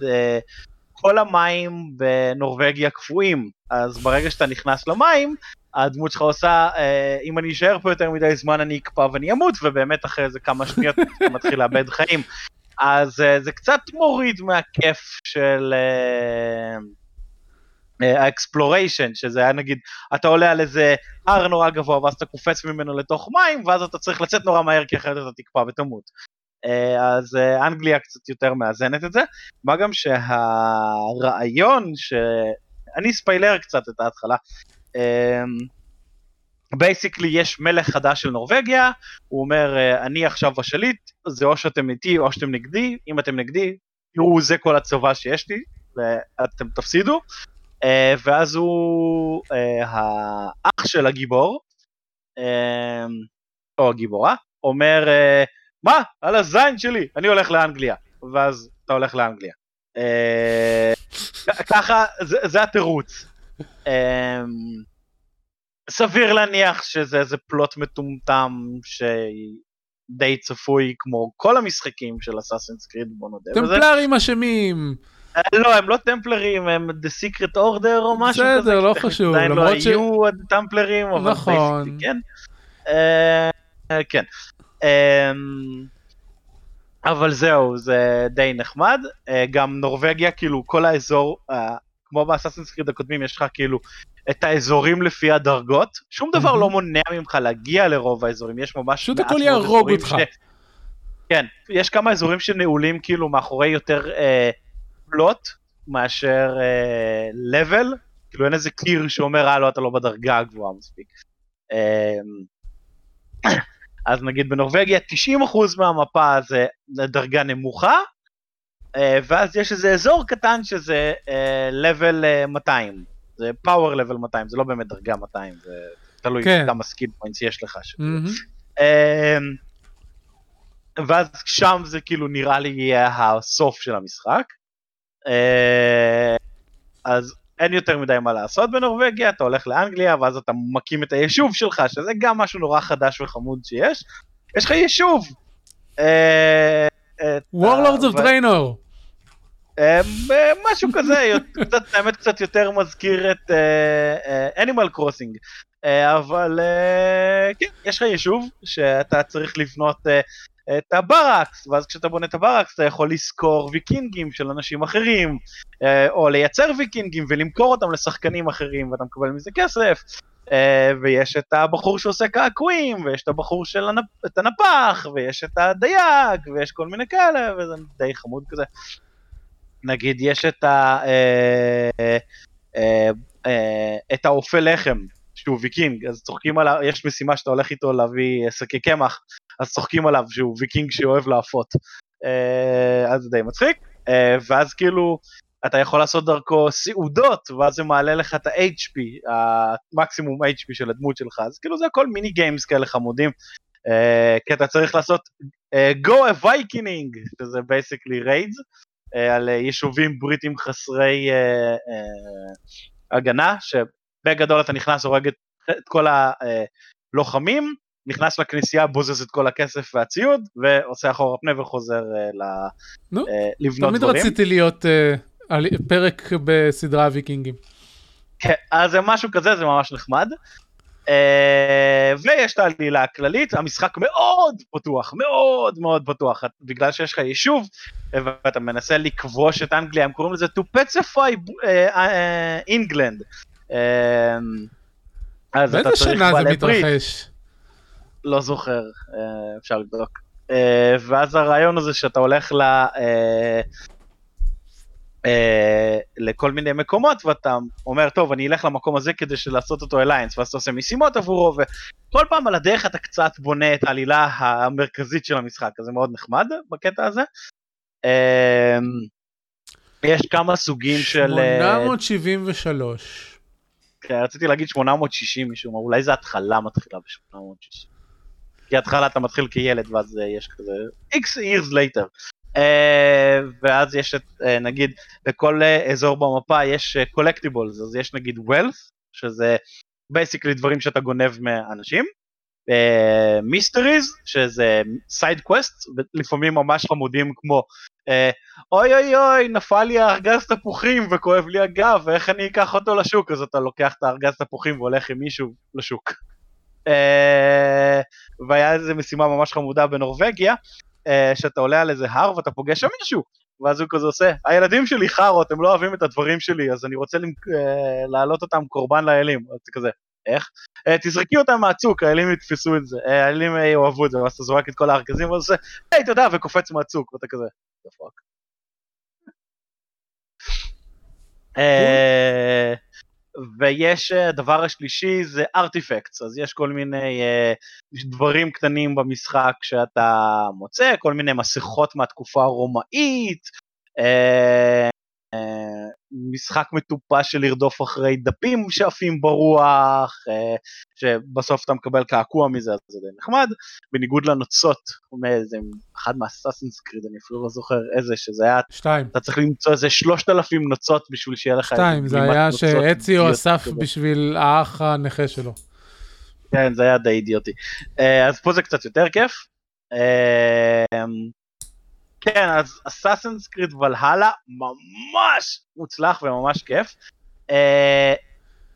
כל המים בנורבגיה קפואים, אז ברגע שאתה נכנס למים, הדמות שלך עושה, אה, אם אני אשאר פה יותר מדי זמן אני אקפא ואני אמות, ובאמת אחרי איזה כמה שניות *laughs* אני מתחיל לאבד חיים. אז uh, זה קצת מוריד מהכיף של ה exploration, uh, שזה היה נגיד, אתה עולה על איזה הר נורא גבוה ואז אתה קופץ ממנו לתוך מים, ואז אתה צריך לצאת נורא מהר כי אחרת אתה תקפא ותמות. Uh, אז uh, אנגליה קצת יותר מאזנת את זה, מה גם שהרעיון, ש... אני אספיילר קצת את ההתחלה, basically יש מלך חדש של נורבגיה, הוא אומר אה, אני עכשיו השליט, זה או שאתם איתי או שאתם נגדי, אם אתם נגדי, תראו זה כל הצבא שיש לי, ואתם תפסידו, אה, ואז הוא אה, האח של הגיבור, אה, או הגיבורה, אומר מה, על הזין שלי, אני הולך לאנגליה, ואז אתה הולך לאנגליה. ככה, זה התירוץ. אה, סביר להניח שזה איזה פלוט מטומטם שדי צפוי כמו כל המשחקים של אסאסינס קריד בוא נודה בזה. טמפלרים אשמים. אה, לא הם לא טמפלרים הם The Secret Order או משהו בסדר, כזה. לא שטכנית חשוב, עדיין לא היו טמפלרים אבל נכון. כן. אה, כן. אה, אבל זהו זה די נחמד אה, גם נורבגיה כאילו כל האזור כמו באסאסינס קריד הקודמים יש לך כאילו את האזורים לפי הדרגות שום דבר. לא מונע ממך להגיע לרוב האזורים יש ממש פשוט הכל יהרוג אותך. ש- כן יש כמה אזורים שנעולים כאילו מאחורי יותר אה, פלוט מאשר אה, level כאילו אין איזה קיר שאומר אה לא אתה לא בדרגה הגבוהה מספיק. אה, *coughs* אז נגיד בנורבגיה 90% מהמפה זה דרגה נמוכה, ואז יש איזה אזור קטן שזה אה, level אה, 200, זה power level 200, זה לא באמת דרגה 200, זה תלוי כן. כמה skill points יש לך. מהמם. אה, ואז שם זה כאילו נראה לי יהיה הסוף של המשחק. אה, אז אין יותר מדי מה לעשות בנורבגיה, אתה הולך לאנגליה ואז אתה מקים את היישוב שלך, שזה גם משהו נורא חדש וחמוד שיש. יש לך יישוב. אה, אה, Warlords of ו- Draenor. אה, אה, משהו כזה, קצת, האמת קצת יותר מזכיר את אנימל קרוסינג. אבל כן, יש לך יישוב שאתה צריך לבנות את הברקס, ואז כשאתה בונה את הברקס אתה יכול לשכור ויקינגים של אנשים אחרים, או לייצר ויקינגים ולמכור אותם לשחקנים אחרים ואתה מקבל מזה כסף. Uh, ויש את הבחור שעושה קעקועים, ויש את הבחור של הנפ... את הנפח, ויש את הדייג, ויש כל מיני כאלה, וזה די חמוד כזה. נגיד יש את ה... Uh, uh, uh, את האופה לחם, שהוא ויקינג, אז צוחקים עליו, יש משימה שאתה הולך איתו להביא שקי קמח, אז צוחקים עליו שהוא ויקינג שאוהב לאפות. Uh, אז זה די מצחיק, uh, ואז כאילו... אתה יכול לעשות דרכו סעודות, ואז זה מעלה לך את ה-HP, המקסימום HP של הדמות שלך, אז כאילו זה הכל mini games כאלה חמודים, uh, כי אתה צריך לעשות Go a Viking, שזה basically raids, על uh, יישובים בריטים חסרי uh, הגנה, שבגדול אתה נכנס, הורג את, כל הלוחמים, נכנס לכנסייה, בוזז את כל הכסף והציוד, ועושה אחורה פנה וחוזר ל, נו, לבנות תמיד דברים. רציתי להיות פרק בסדרה הוויקינגים. כן, אז זה משהו כזה, זה ממש נחמד. Uh, ויש את העלילה הכללית, המשחק מאוד פתוח, מאוד מאוד פתוח, בגלל שיש לך יישוב, אה, ואתה מנסה לכבוש את אנגליה, הם קוראים לזה to pacify uh, uh, England. Uh, אז אתה באיזה צריך שנה זה בעלי ברית, מתרחש? לא זוכר, אפשר לבדוק. ואז הרעיון הזה שאתה הולך ל... אה, לכל מיני מקומות ואתה אומר טוב אני אלך למקום הזה כדי לעשות אותו אליינס ואז אתה עושה משימות עבורו וכל פעם על הדרך אתה קצת בונה את העלילה המרכזית של המשחק אז זה מאוד נחמד בקטע הזה. אה, יש כמה סוגים של אה, 873. כן, רציתי להגיד 860 משום מה אולי זה התחלה מתחילה ב-860. כי התחלה אתה מתחיל כילד ואז אה, יש כזה X years later. Uh, ואז יש את, uh, נגיד, בכל uh, אזור במפה יש collectibles, אז יש נגיד wealth, שזה basically דברים שאתה גונב מאנשים, mysteries, uh, שזה side quest, לפעמים ממש חמודים כמו אוי אוי אוי, נפל לי הארגז תפוחים וכואב לי הגב, ואיך אני אקח אותו לשוק? אז אתה לוקח את הארגז תפוחים והולך עם מישהו לשוק. Uh, והיה איזה משימה ממש חמודה בנורבגיה, שאתה עולה על איזה הר ואתה פוגש שם מישהו, ואז הוא כזה עושה, הילדים שלי חארות, הם לא אוהבים את הדברים שלי, אז אני רוצה uh, להעלות אותם קורבן לאלים, אז זה כזה, איך? Uh, תזרקי אותם מהצוק, האלים יתפסו את זה, האלים יאהבו את זה, ואז אתה זורק את כל הארגזים, ואז עושה, היי תודה, וקופץ מהצוק, ואתה כזה, the fuck. ויש הדבר השלישי זה ארטיפקטס, אז יש כל מיני uh, דברים קטנים במשחק שאתה מוצא, כל מיני מסכות מהתקופה הרומאית, uh, משחק מטופש של לרדוף אחרי דפים שעפים ברוח, uh, שבסוף אתה מקבל קעקוע מזה, אז זה די נחמד, בניגוד לנוצות, מאיזה אחד מהסאסינס קריד, אני אפילו לא זוכר איזה, שזה היה שתיים. אתה צריך למצוא איזה שלושת אלפים נוצות בשביל שיהיה לך... שתיים, זה היה שאציו אסף. בשביל האח הנכה שלו. כן, זה היה די אידיוטי. אה, אז פה זה קצת יותר כיף. אה, כן, אז אסאסינס קריד ולהלה ממש מוצלח וממש כיף. אה,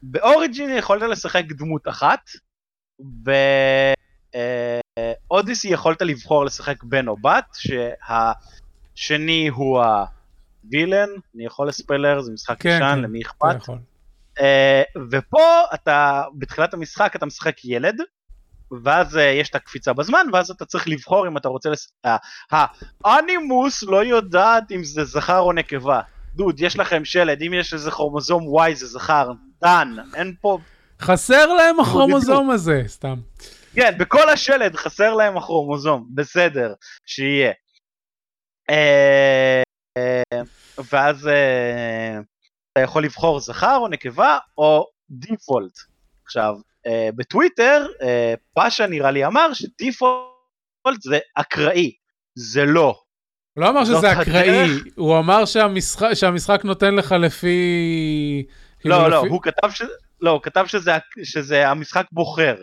באוריג'ין יכולת לשחק דמות אחת, באודיסי יכולת לבחור לשחק בן או בת, שהשני הוא הווילן, אני יכול לספיילר, זה משחק כן, ישן, כן, למי אכפת? יכול. Uh, ופה אתה, בתחילת המשחק אתה משחק ילד, ואז uh, יש את הקפיצה בזמן, ואז אתה צריך לבחור אם אתה רוצה לס... Uh, האנימוס לא יודעת אם זה זכר או נקבה. דוד, יש לכם שלד, אם יש איזה כרומוזום Y זה זכר, דן, אין פה... חסר להם הכרומוזום הזה, סתם. כן, בכל השלד חסר להם הכרומוזום, בסדר, שיהיה. Uh, ואז אתה יכול לבחור זכר או נקבה או דיפולט. עכשיו, בטוויטר, uh, פאשה נראה לי אמר שדיפולט זה אקראי, זה לא. הוא לא אמר שזה אקראי, הדרך. הוא אמר שהמשחק, שהמשחק נותן לך לפי... כאילו, לא, לא, לפי- הוא כתב, ש... לא, הוא כתב שזה, שזה המשחק בוחר.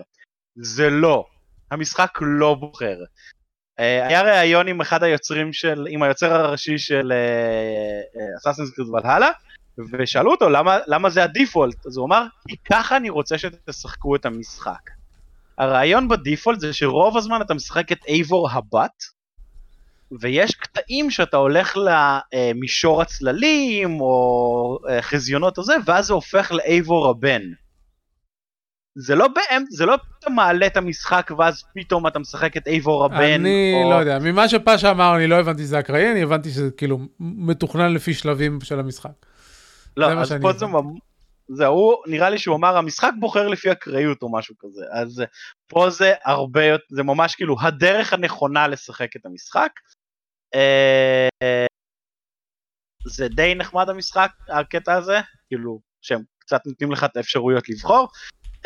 זה לא. המשחק לא בוחר. אה, היה ראיון עם אחד היוצרים של, עם היוצר הראשי של אסאסינס קריד ולהלה, ושאלו אותו למה, למה זה הדיפולט, אז הוא אמר, כי ככה אני רוצה שתשחקו את המשחק. הרעיון בדיפולט זה שרוב הזמן אתה משחק את אייבור הבת, ויש קטעים שאתה הולך למישור הצללים, או אה, חזיונות הזה, ואז זה הופך לאייבור הבן. זה לא באמצע, זה לא אתה מעלה את המשחק ואז פתאום אתה משחק את אייבור הבן. אני או... לא יודע, ממה שפאשה אמר אני לא הבנתי שזה אקראי, אני הבנתי שזה כאילו מתוכנן לפי שלבים של המשחק. לא, מה אז פה. זה, ממ- זה הוא, נראה לי שהוא אמר המשחק בוחר לפי אקראיות או משהו כזה, אז אה, פה זה הרבה, יותר- זה ממש כאילו הדרך הנכונה לשחק את המשחק. אה, זה די נחמד המשחק, הקטע הזה, כאילו שהם קצת נותנים לך את האפשרויות לבחור.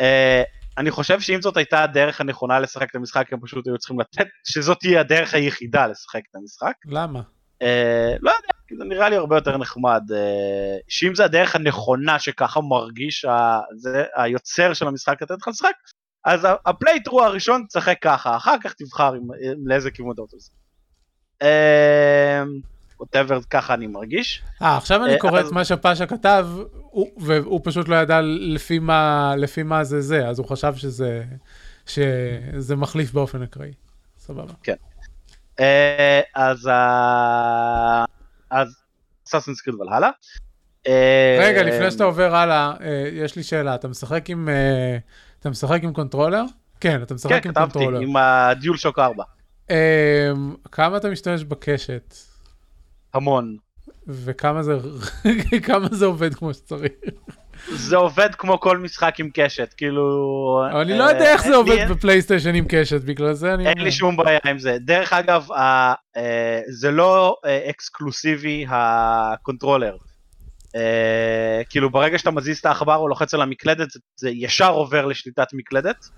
אה, אני חושב שאם זאת הייתה הדרך הנכונה לשחק את המשחק, הם פשוט היו צריכים לתת, שזאת תהיה הדרך היחידה לשחק את המשחק. למה? לא יודע, זה נראה לי הרבה יותר נחמד. אה, שאם זה הדרך הנכונה שככה מרגיש ה, זה, היוצר של המשחק לתת לך לשחק, אז ה playthrough הראשון תשחק ככה, אחר כך תבחר עם, עם לאיזה כיוון אתה רוצה לשחק. whatever, ככה אני מרגיש. אה, עכשיו אני אה, קורא את מה שפאשה כתב, הוא- והוא פשוט לא ידע לפי מה, לפי מה זה זה, אז הוא חשב שזה, שזה מחליף באופן אקראי. סבבה. אה, אז. אז Assassin's Creed Valhalla. רגע, לפני שאתה עובר הלאה, אה, יש לי שאלה, אתה משחק עם, אה, אתה משחק עם controller? כן, אתה משחק כן, עם כתבתי, controller. עם ה DualShock 4. אה, כמה אתה משתמש בקשת? המון. וכמה זה, *laughs* זה עובד כמו שצריך? זה עובד כמו כל משחק עם קשת, כאילו... אני לא אה, יודע איך אין זה עובד ב PlayStation עם קשת, בגלל זה אני... אין. לי שום בעיה עם זה. דרך אגב, אה, זה לא אה, אקסקלוסיבי ה controller. אה, כאילו ברגע שאתה מזיז את העכבר או לוחץ על המקלדת, זה ישר עובר לשליטת מקלדת.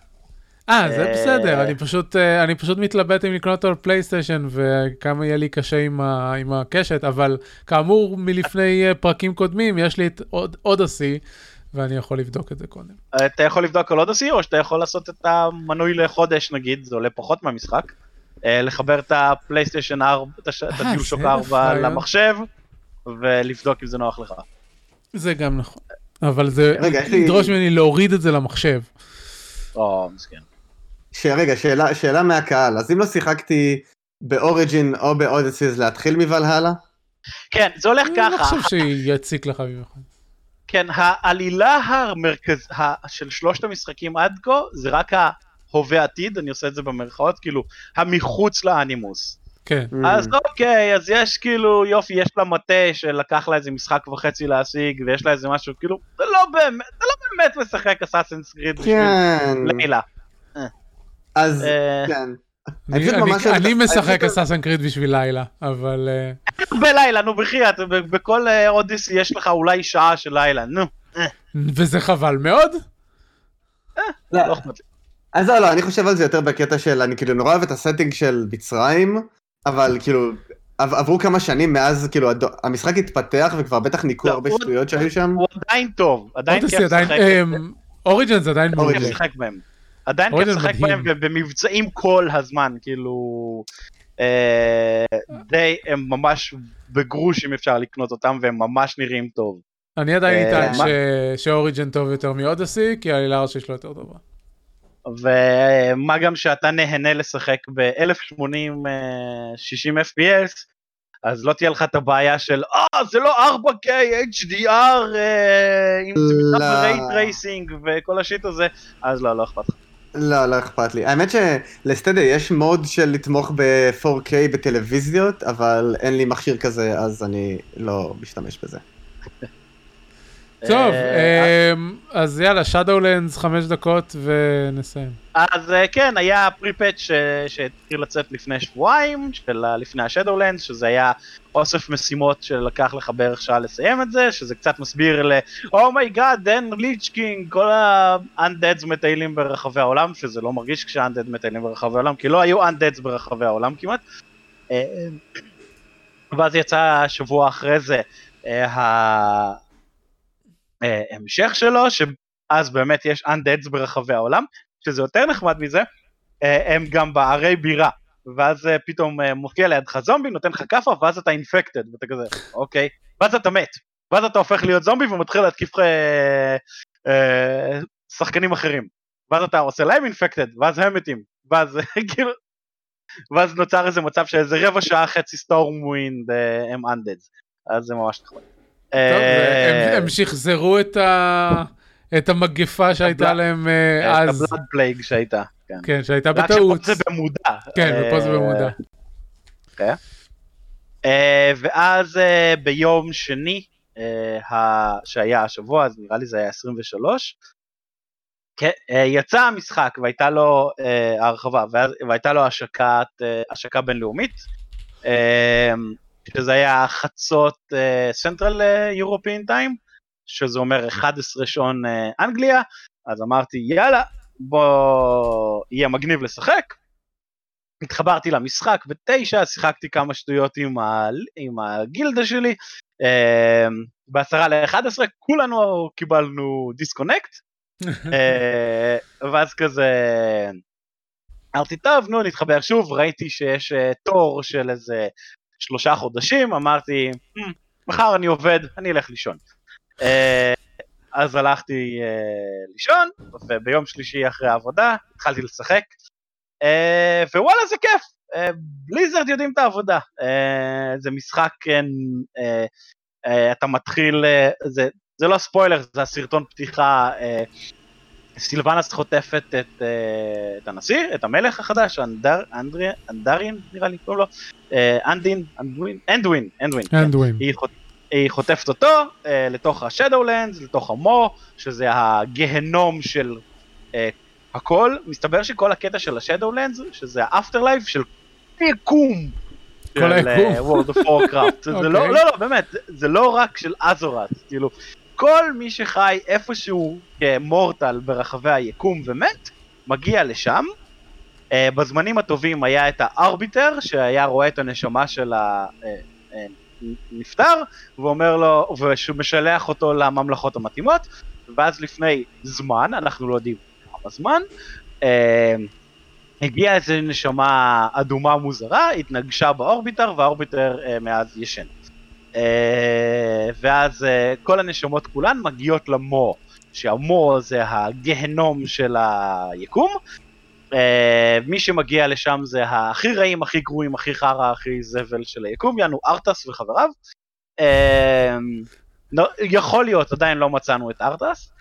אה, זה אה, בסדר, אני פשוט, אה, אני פשוט מתלבט אם לקנות אותו על פלייסטיישן וכמה יהיה לי קשה עם, ה, עם הקשת, אבל כאמור מלפני אה, פרקים קודמים יש לי את עוד- אודסי, ואני יכול לבדוק את זה קודם. אתה יכול לבדוק על אודסי, או שאתה יכול לעשות את המנוי לחודש נגיד, זה עולה פחות מהמשחק. אה, לחבר את הפלייסטיישן 4, את הש- את אה, הדיול שוק זה 4 רעיון. למחשב, ולבדוק אם זה נוח לך. זה גם נכון. אבל זה ידרוש ממני להוריד את זה למחשב. או, מסכן. שרגע, שאלה, שאלה מהקהל, אז אם לא שיחקתי באוריג'ין או באודסיס להתחיל מוולהלה? כן, זה הולך אני לא ככה. חושב שיציק לך במיוחד. כן, העלילה המרכז... ה... של שלושת המשחקים עד כה זה רק ההווה עתיד, אני עושה את זה במרכאות, כאילו, המחוץ לאנימוס. כן. Mm. אז אוקיי, אז יש כאילו, יופי, יש לה מטה שלקח לה איזה משחק וחצי להשיג, ויש לה איזה משהו, כאילו, זה לא באמת, זה לא באמת משחק אסאסינס קריד בשביל כן, לילה. אז אה, כן. אני, משחק אסאסן קריד בשביל לילה, אבל אה, בלילה, נו בחייאת, בכל אה, אודיסי יש לך אולי שעה של לילה, נו, וזה חבל מאוד. לא, לא אכפת לי. אז לא, לא, אני חושב על זה יותר בקטע של, אני כאילו נורא אוהב את הסטינג של מצרים, אבל כאילו, עב- עברו כמה שנים מאז, כאילו, המשחק התפתח וכבר בטח ניקו לא, הרבה שטויות שהיו שם. הוא עדיין טוב, עדיין כיף לשחק. אוריג'ן זה עדיין מעולה. עדיין כיף לשחק. בהם ובמבצעים כל הזמן, כאילו... אה, די, הם ממש בגרוש אם אפשר לקנות אותם והם ממש נראים טוב. אני עדיין אה, איתן שאוריג'ן טוב יותר מאודסי, כי העלילה הראשית שלו יותר טובה. ומה גם שאתה נהנה לשחק ב-1080 60 FPS, אז לא תהיה לך את הבעיה של אה זה לא 4K HDR אה, אם זה לא. מתחת ray tracing וכל ה shit הזה, אז לא, לא אכפת לך. לא, לא אכפת לי. האמת שלסטדיה יש mode של לתמוך ב-4K בטלוויזיות, אבל אין לי מכשיר כזה, אז אני לא משתמש בזה. טוב, אה, אמ, אז יאללה, Shadowlands חמש דקות ונסיים. אז אה, כן, היה pre-patch שהתחיל לצאת לפני שבועיים, של לפני ה Shadowland, שזה היה אוסף משימות שלקח לך בערך שעה לסיים את זה, שזה קצת מסביר ל... oh my god, אין Lich King, כל ה-undeads מטיילים ברחבי העולם, שזה לא מרגיש כשה-undead מטיילים ברחבי העולם, כי לא היו undeads ברחבי העולם כמעט. אה, ואז יצא שבוע אחרי זה אה, אה, המשך שלו, שאז באמת יש undeads ברחבי העולם. שזה יותר נחמד מזה, אה, הם גם בערי בירה. ואז אה, פתאום אה, מופיע לידך זומבי, נותן לך כאפה, ואז אתה infected, ואתה כזה, אוקיי, ואז אתה מת, ואז אתה הופך להיות זומבי ומתחיל להתקיף אה, אה, שחקנים אחרים, ואז אתה עושה להם infected, ואז הם מתים, ואז *laughs* כאילו, ואז נוצר איזה מצב שאיזה רבע שעה חצי Stormwind הם undeads, אז זה ממש נחמד. אה, הם, שחזרו את. את המגפה שהייתה להם אה, אז, ה blood plague שהייתה, כן. כן, שהייתה רק בטעות. שפה זה במודע. כן, ופה זה אה, במודע. אה, ואז אה, ביום שני, אה, שהיה השבוע, אז נראה לי זה היה 23, כן, אה, יצא המשחק והייתה לו אה, הרחבה, והייתה לו השקת, אה, השקה בינלאומית, אה, שזה היה חצות Central European Time, שזה אומר 11 שעון אה, אנגליה, אז אמרתי יאללה, בוא, יהיה מגניב לשחק. התחברתי למשחק בתשע, שיחקתי כמה שטויות עם, ה... עם הגילדה שלי, אה, בעשרה לאחד עשרה, כולנו קיבלנו דיסקונקט, *laughs* אה, ואז כזה, אמרתי טוב נו נתחבר שוב, ראיתי שיש אה, תור של איזה שלושה חודשים, אמרתי "Hmm, מחר אני עובד, אני אלך לישון. אה, אז הלכתי אה, לישון, וביום שלישי אחרי העבודה התחלתי לשחק, אה, ווואלה זה כיף, בליזרד יודעים את העבודה, זה משחק, כן, אתה מתחיל, זה, זה לא ספוילר, זה הסרטון פתיחה, סילבנס חוטפת את, אה, את הנשיא, את המלך החדש, אנדר, אנדרי, אנדרין נראה לי קוראים לו, אה, אנדין, אנדווין, אנדווין, אנדווין, כן. אנדווין. היא, חוט... היא חוטפת אותו אה, לתוך ה Shadowlands, לתוך ה Maw, שזה הגהנום של אה, הכל. מסתבר שכל הקטע של ה Shadowlands, שזה ה afterlife של יקום. כל היקום. World of Warcraft. זה אוקיי. לא, לא, לא, באמת, זה, לא רק של Azeroth, כאילו, כל מי שחי איפשהו כ mortal ברחבי היקום ומת, מגיע לשם. אה, בזמנים הטובים היה את הארביטר, שהיה רואה את הנשמה של הנפטר, ואומר לו, ושמשלח אותו לממלכות המתאימות, ואז לפני זמן, אנחנו לא יודעים כמה זמן, אה, הגיעה איזו נשמה אדומה מוזרה, התנגשה באורביטר, והאורביטר אה, מאז ישן. אה, ואז אה, כל הנשמות כולן מגיעות למו, שהמו זה הגהנום של היקום. אה, מי שמגיע לשם זה הכי רעים, הכי גרועים, הכי חרא, הכי זבל של היקום, יענו ארטס וחבריו. יכול להיות, עדיין לא מצאנו את ארטס.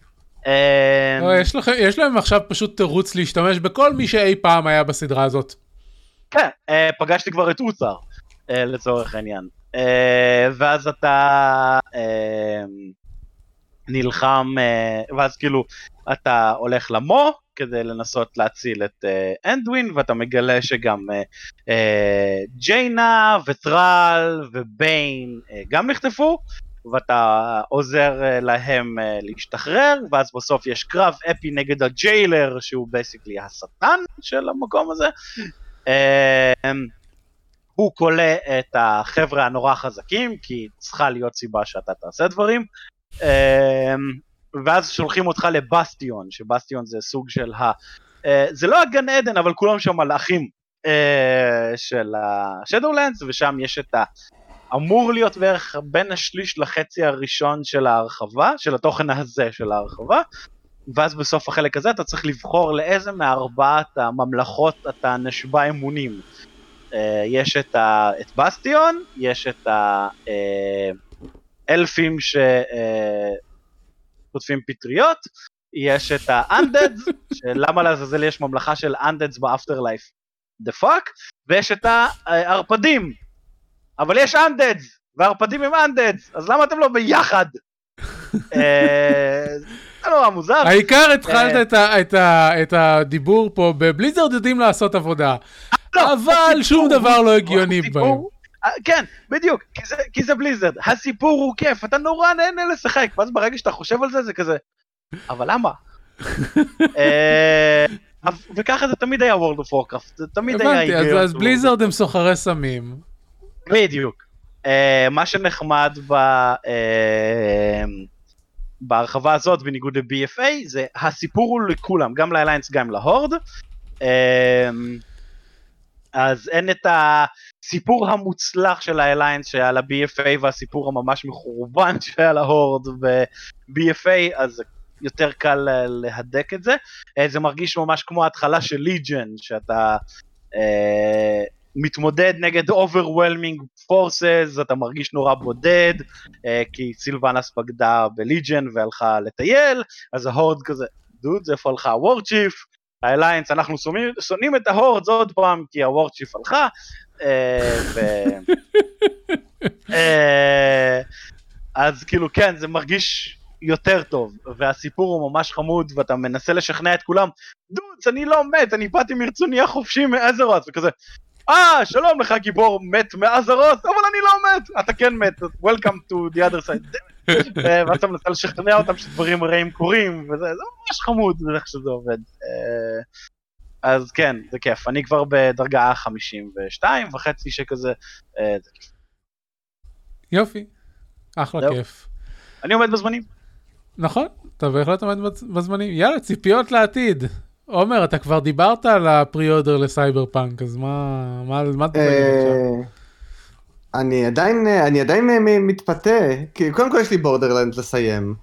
לא, יש, לכם, יש להם עכשיו פשוט תירוץ להשתמש בכל מי שאי פעם היה בסדרה הזאת. כן, פגשתי כבר את אוצר, לצורך העניין. אה, ואז אתה אה, נלחם, אה, ואז כאילו אתה הולך ל Maw כדי לנסות להציל את אנדווין, ואתה מגלה שגם ג'יינה ות'ראל וביין גם נחטפו. ואתה עוזר להם להשתחרר, ואז בסוף יש קרב אפי נגד ה Jailer, שהוא basically השטן של המקום הזה. הוא כולא את החבר'ה הנורא חזקים, כי צריכה להיות סיבה שאתה תעשה דברים. אה, ואז שולחים אותך לבסטיון, שבסטיון זה סוג של ה... אה, זה לא הגן עדן, אבל כולם שם מלאכים אה, של השדולנדס, ושם יש את ה... אמור להיות בערך בין השליש לחצי הראשון של ההרחבה, של התוכן הזה של ההרחבה, ואז בסוף החלק הזה אתה צריך לבחור לאיזה מארבעת הממלכות אתה נשבע אמונים. אה, יש את, ה, את בסטיון, יש את האלפים שחוטפים פטריות, יש את ה undeads, *laughs* שלמה לעזאזל יש ממלכה של undeads ב afterlife, the fuck, ויש את הערפדים, אבל יש undeads, והערפדים הם undeads, אז למה אתם לא ביחד? *laughs* אה, זה נורא מוזר. העיקר התחלת אה. את הדיבור פה בבליזרד יודעים לעשות עבודה. לא, אבל שום דבר לא הגיוני בהם. אה, כן, בדיוק, כי זה, כי זה בליזרד, הסיפור הוא כיף, אתה נורא נהנה לשחק, ואז ברגע שאתה חושב על זה, זה כזה, אבל למה? *laughs* אה, וככה זה תמיד היה World of Warcraft, זה תמיד היה הבנתי, אז, בליזרד הם סוחרי סמים. בדיוק. Uh, מה שנחמד ב, בהרחבה הזאת בניגוד ל-BFA זה הסיפור הוא לכולם, גם לאליינס גם להורד. אז אין את הסיפור המוצלח של האליינס שהיה ל-BFA והסיפור הממש מחורבן שהיה להורד ב-BFA, אז יותר קל אה, להדק את זה. אה, זה מרגיש ממש כמו ההתחלה של ליג'ן, שאתה אה, מתמודד נגד overwhelming forces, אתה מרגיש נורא בודד, אה, כי סילבנס בגדה בליג'ן והלכה לטייל, אז ההורד כזה, דוד, איפה הלכה ה Warchief? ה Alliance, אנחנו שונאים, את ה Hordes עוד פעם כי ה Warchief הלכה. אה. אה, אז כאילו כן, זה מרגיש יותר טוב, והסיפור הוא ממש חמוד, ואתה מנסה לשכנע את כולם, dudes, אני לא מת, אני באתי מרצוני החופשי מ Azeroth, וכזה, אה, שלום לך גיבור מת מ Azeroth, אבל אני לא מת, אתה כן מת, Welcome to the other side. אה, *laughs* ואז אתה מנסה לשכנע אותם שדברים רעים קורים, וזה זה ממש חמוד איך שזה עובד. אה, אז כן, זה כיף, אני כבר בדרגה 52 וחצי שכזה, אה, זה כיף. יופי, אחלה זהו. כיף. אני עומד בזמנים. נכון, אתה בהחלט עומד בז- בזמנים. יאללה, ציפיות לעתיד. עומר, אתה כבר דיברת על הפרי-אודר לסייבר פאנק, אז מה, מה, מה אתה עכשיו? אני עדיין, אה, אני עדיין אה, מתפתה, כי קודם כל יש לי Borderlands לסיים.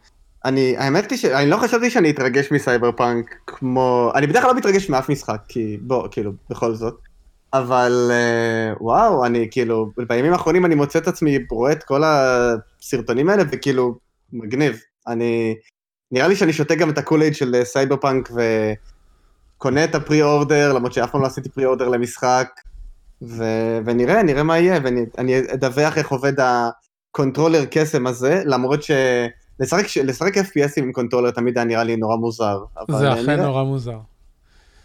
אני, האמת היא שאני לא חשבתי שאני אתרגש מסייבר פאנק כמו, אני בדרך כלל לא מתרגש מאף משחק, כי בוא, כאילו, בכל זאת. אבל אה, וואו, אני כאילו, בימים האחרונים אני מוצא את עצמי רואה את כל הסרטונים האלה, וכאילו, מגניב. אני, נראה לי שאני שותה גם את הקולייד של סייבר פאנק וקונה את ה pre-order, למרות שאף פעם לא עשיתי pre-order למשחק. ו- ונראה, נראה מה יהיה, ואני אני אדווח איך עובד ה controller קסם הזה, למרות ש... לשחק, לשחק FPSים עם controller תמיד היה נראה לי נורא מוזר. זה אכן נראה. נורא מוזר.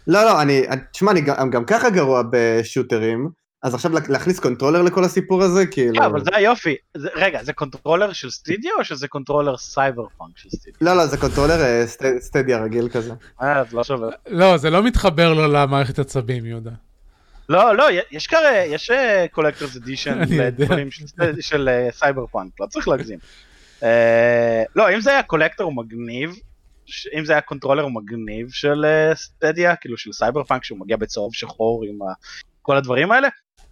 לא, לא, אני, תשמע, אני גם, גם ככה גרוע ב shooters, אז עכשיו לה- להכניס controller לכל הסיפור הזה, כאילו... לא, אבל זה היופי. זה- רגע, זה controller של Stadia או שזה controller Cyberpunk של Stadia? לא, לא, זה controller אה, סט, Stadia רגיל כזה. אה, אז לא שווה. לא, זה לא מתחבר לו למערכת עצבים, יהודה. לא, לא, יש כזה, יש collector's edition אני יודע. לדברים של- סייבר פאנק, לא צריך להגזים. אה, לא, אם זה היה collector מגניב, אם זה היה controller מגניב של אה, Stadia, כאילו של סייבר פאנק שהוא מגיע בצהוב שחור עם כל הדברים האלה,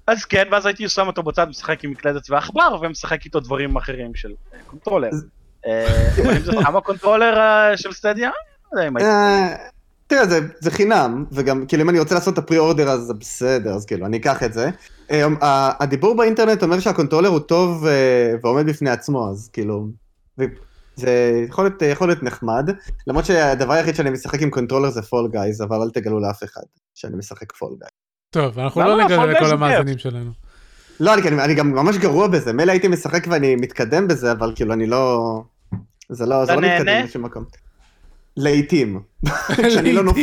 אז כן, ואז הייתי שם אותו בצד, משחק עם מקלדת ועכבר, ומשחק איתו דברים אחרים של אה, controller. אה, אבל אם זה סתם ה controller אה, של Stadia, לא יודע אם הייתי... אה, תראה, זה, זה חינם, וגם, כאילו, אם אני רוצה לעשות את ה pre-order, אז זה בסדר, אז כאילו, אני אקח את זה. ה- הדיבור באינטרנט אומר שה controller הוא טוב אה, ועומד בפני עצמו, אז כאילו, זה יכול להיות, יכול להיות נחמד, למרות שהדבר היחיד שאני משחק עם controller זה Fall Guys, אבל אל תגלו לאף אחד שאני משחק Fall Guys. טוב, אנחנו לא לא? נגלה לכל המאזינים שלנו. לא, אני, אני, אני גם ממש גרוע בזה, מילא הייתי משחק ואני מתקדם בזה, אבל כאילו, אני לא... זה לא, זה לא מתקדם? לשום מקום. לעיתים. *laughs* כשאני לא.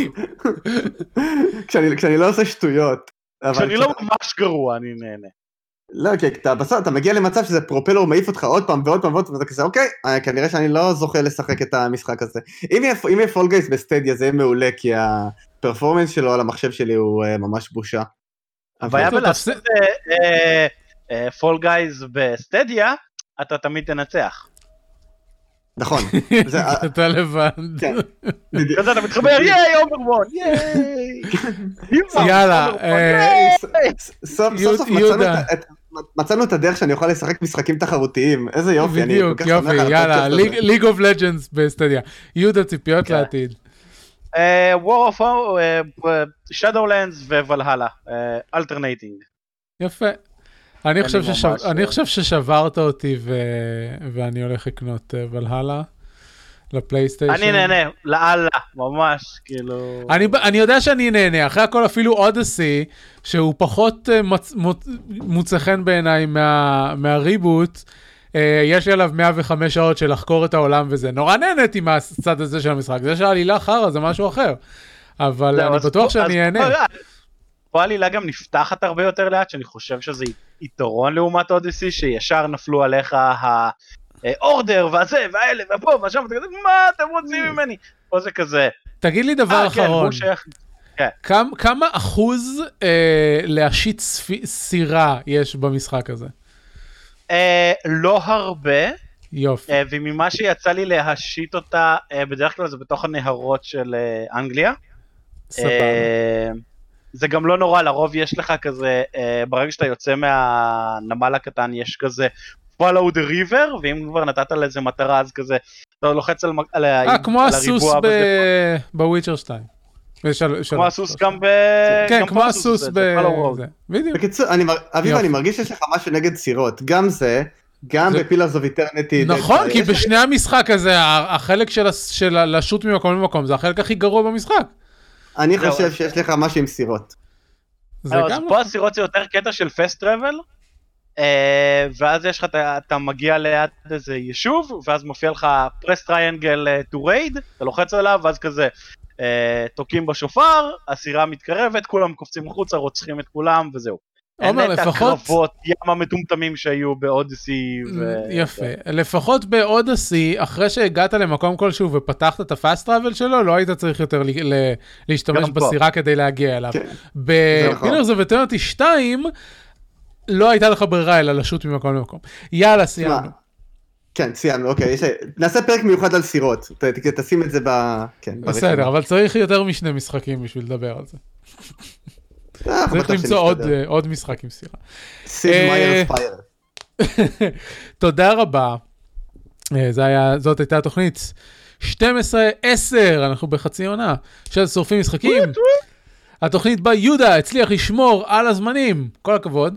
*laughs* כשאני, כשאני לא עושה שטויות. כשאני לא ממש גרוע, אני נהנה. לא, כי אתה בסוף, אתה מגיע למצב שזה פרופלור מעיף אותך עוד פעם ועוד פעם ועוד פעם, ואתה כזה, אוקיי, אה, כנראה שאני לא זוכה לשחק את המשחק הזה. אם יהיה, אם יהיה פול גייס בסטדיה זה יהיה מעולה, כי הפרפורמנס שלו על המחשב שלי הוא אה, ממש בושה. הבעיה בלעשות פול גייז ב Stadia, אתה תמיד תנצח. נכון. *laughs* אתה לבד. כן. כזה אתה מתחבר, ייי, אוברבון, ייי. יאללה, אה. סוף סוף מצאנו. את- הדרך שאני אוכל לשחק משחקים תחרותיים, איזה יופי, אני בדיוק, כל כך שמח יופי, על יאללה, הפודקאסט הזה. ליג אוף לג'נדס בסטדיה. יהודה, ציפיות כן. לעתיד. אה, War of אה, Shadowlands Valhalla, אלטרנטינג. יפה. אני חושב, ממש, ששב... אני חושב ששברת אותי ו... ואני הולך לקנות אה, ולהלה לפלייסטיישן. אני נהנה, לאללה, ממש, כאילו... אני, יודע שאני נהנה, אחרי הכל אפילו Odyssey, שהוא פחות אה, מצ, מוצא חן בעיניי מה, מה reboot, אה, יש לי עליו 105 שעות של לחקור את העולם וזה. נורא נהניתי מהצד הזה של המשחק, זה שהעלילה חרא זה משהו אחר. אבל אני בטוח שאני אהנה. פה העלילה גם נפתחת הרבה יותר לאט, שאני חושב שזה יתרון לעומת אודיסי, שישר נפלו עליך האורדר, והזה, והאלה, והפה, והשם, ואתה כזה, מה אתם רוצים ממני? פה זה כזה, תגיד לי דבר אה, כן, אחרון, שייך... כמה, אחוז אה, להשית סירה יש במשחק הזה? אה, לא הרבה, יופי. אה, וממה שיצא לי להשית אותה, אה, בדרך כלל זה בתוך הנהרות של אה, אנגליה. סבבה. אה, זה גם לא נורא, לרוב יש לך כזה, אה, ברגע שאתה יוצא מהנמל הקטן יש כזה follow the river, ואם כבר נתת לאיזה מטרה אז כזה, אתה לוחץ על, על, אה, כמו על הסוס הריבוע ב- וזה- ב Witcher 2. ושל- של- כמו הסוס גם ב... כן, גם כמו הסוס ב... בדיוק. בקיצור, אני מר- אביב. אני מרגיש שיש לך משהו נגד סירות. גם זה, גם זה- ב Pillars of Eternity. נכון, כי בשני המשחק הזה, החלק של לשוט ממקום למקום, זה החלק הכי גרוע במשחק. אני חושב שיש לך משהו עם סירות. לא, אז פה הסירות זה יותר קטע של פסט טראבל, ואז יש לך, אתה- מגיע ליד איזה יישוב, ואז מופיע לך press triangle to raid, אתה לוחץ עליו, ואז כזה אה, תוקעים בשופר, הסירה מתקרבת, כולם קופצים החוצה, רוצחים את כולם, וזהו. עומר, אין את לפחות- הקרבות ים המטומטמים שהיו ב Odyssey. ו... יפה. לפחות ב Odyssey, אחרי שהגעת למקום כלשהו ופתחת את ה fast travel שלו, לא היית צריך יותר ל- ל- להשתמש גם פה. בסירה כדי להגיע אליו. כן. בפילרס אוף אטרניטי 2, לא הייתה לך ברירה אלא לשוט ממקום למקום. יאללה, סיימנו. כן, סיימנו, אוקיי. יש- נעשה פרק מיוחד על סירות. ת- ת- תשים את זה ב... כן, בסדר. אבל צריך יותר משני משחקים בשביל לדבר על זה. אה, צריך למצוא עוד. אה, עוד משחק עם סירה. אה. *laughs* תודה רבה. זה היה, זאת הייתה התוכנית 12-10, אנחנו בחצי עונה של שורפים משחקים. התוכנית בה יהודה הצליח לשמור על הזמנים, כל הכבוד.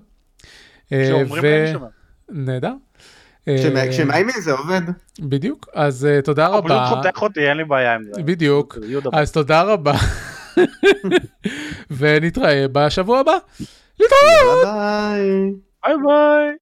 שאומרים להם שם. נהדר. כשמאיימים זה עובד. בדיוק, אז תודה הוא פשוט רבה. חותך אותי, אין לי בעיה עם זה. בדיוק. אז תודה רבה. *laughs* ונתראה בשבוע הבא. להתראות! ביי. ביי ביי.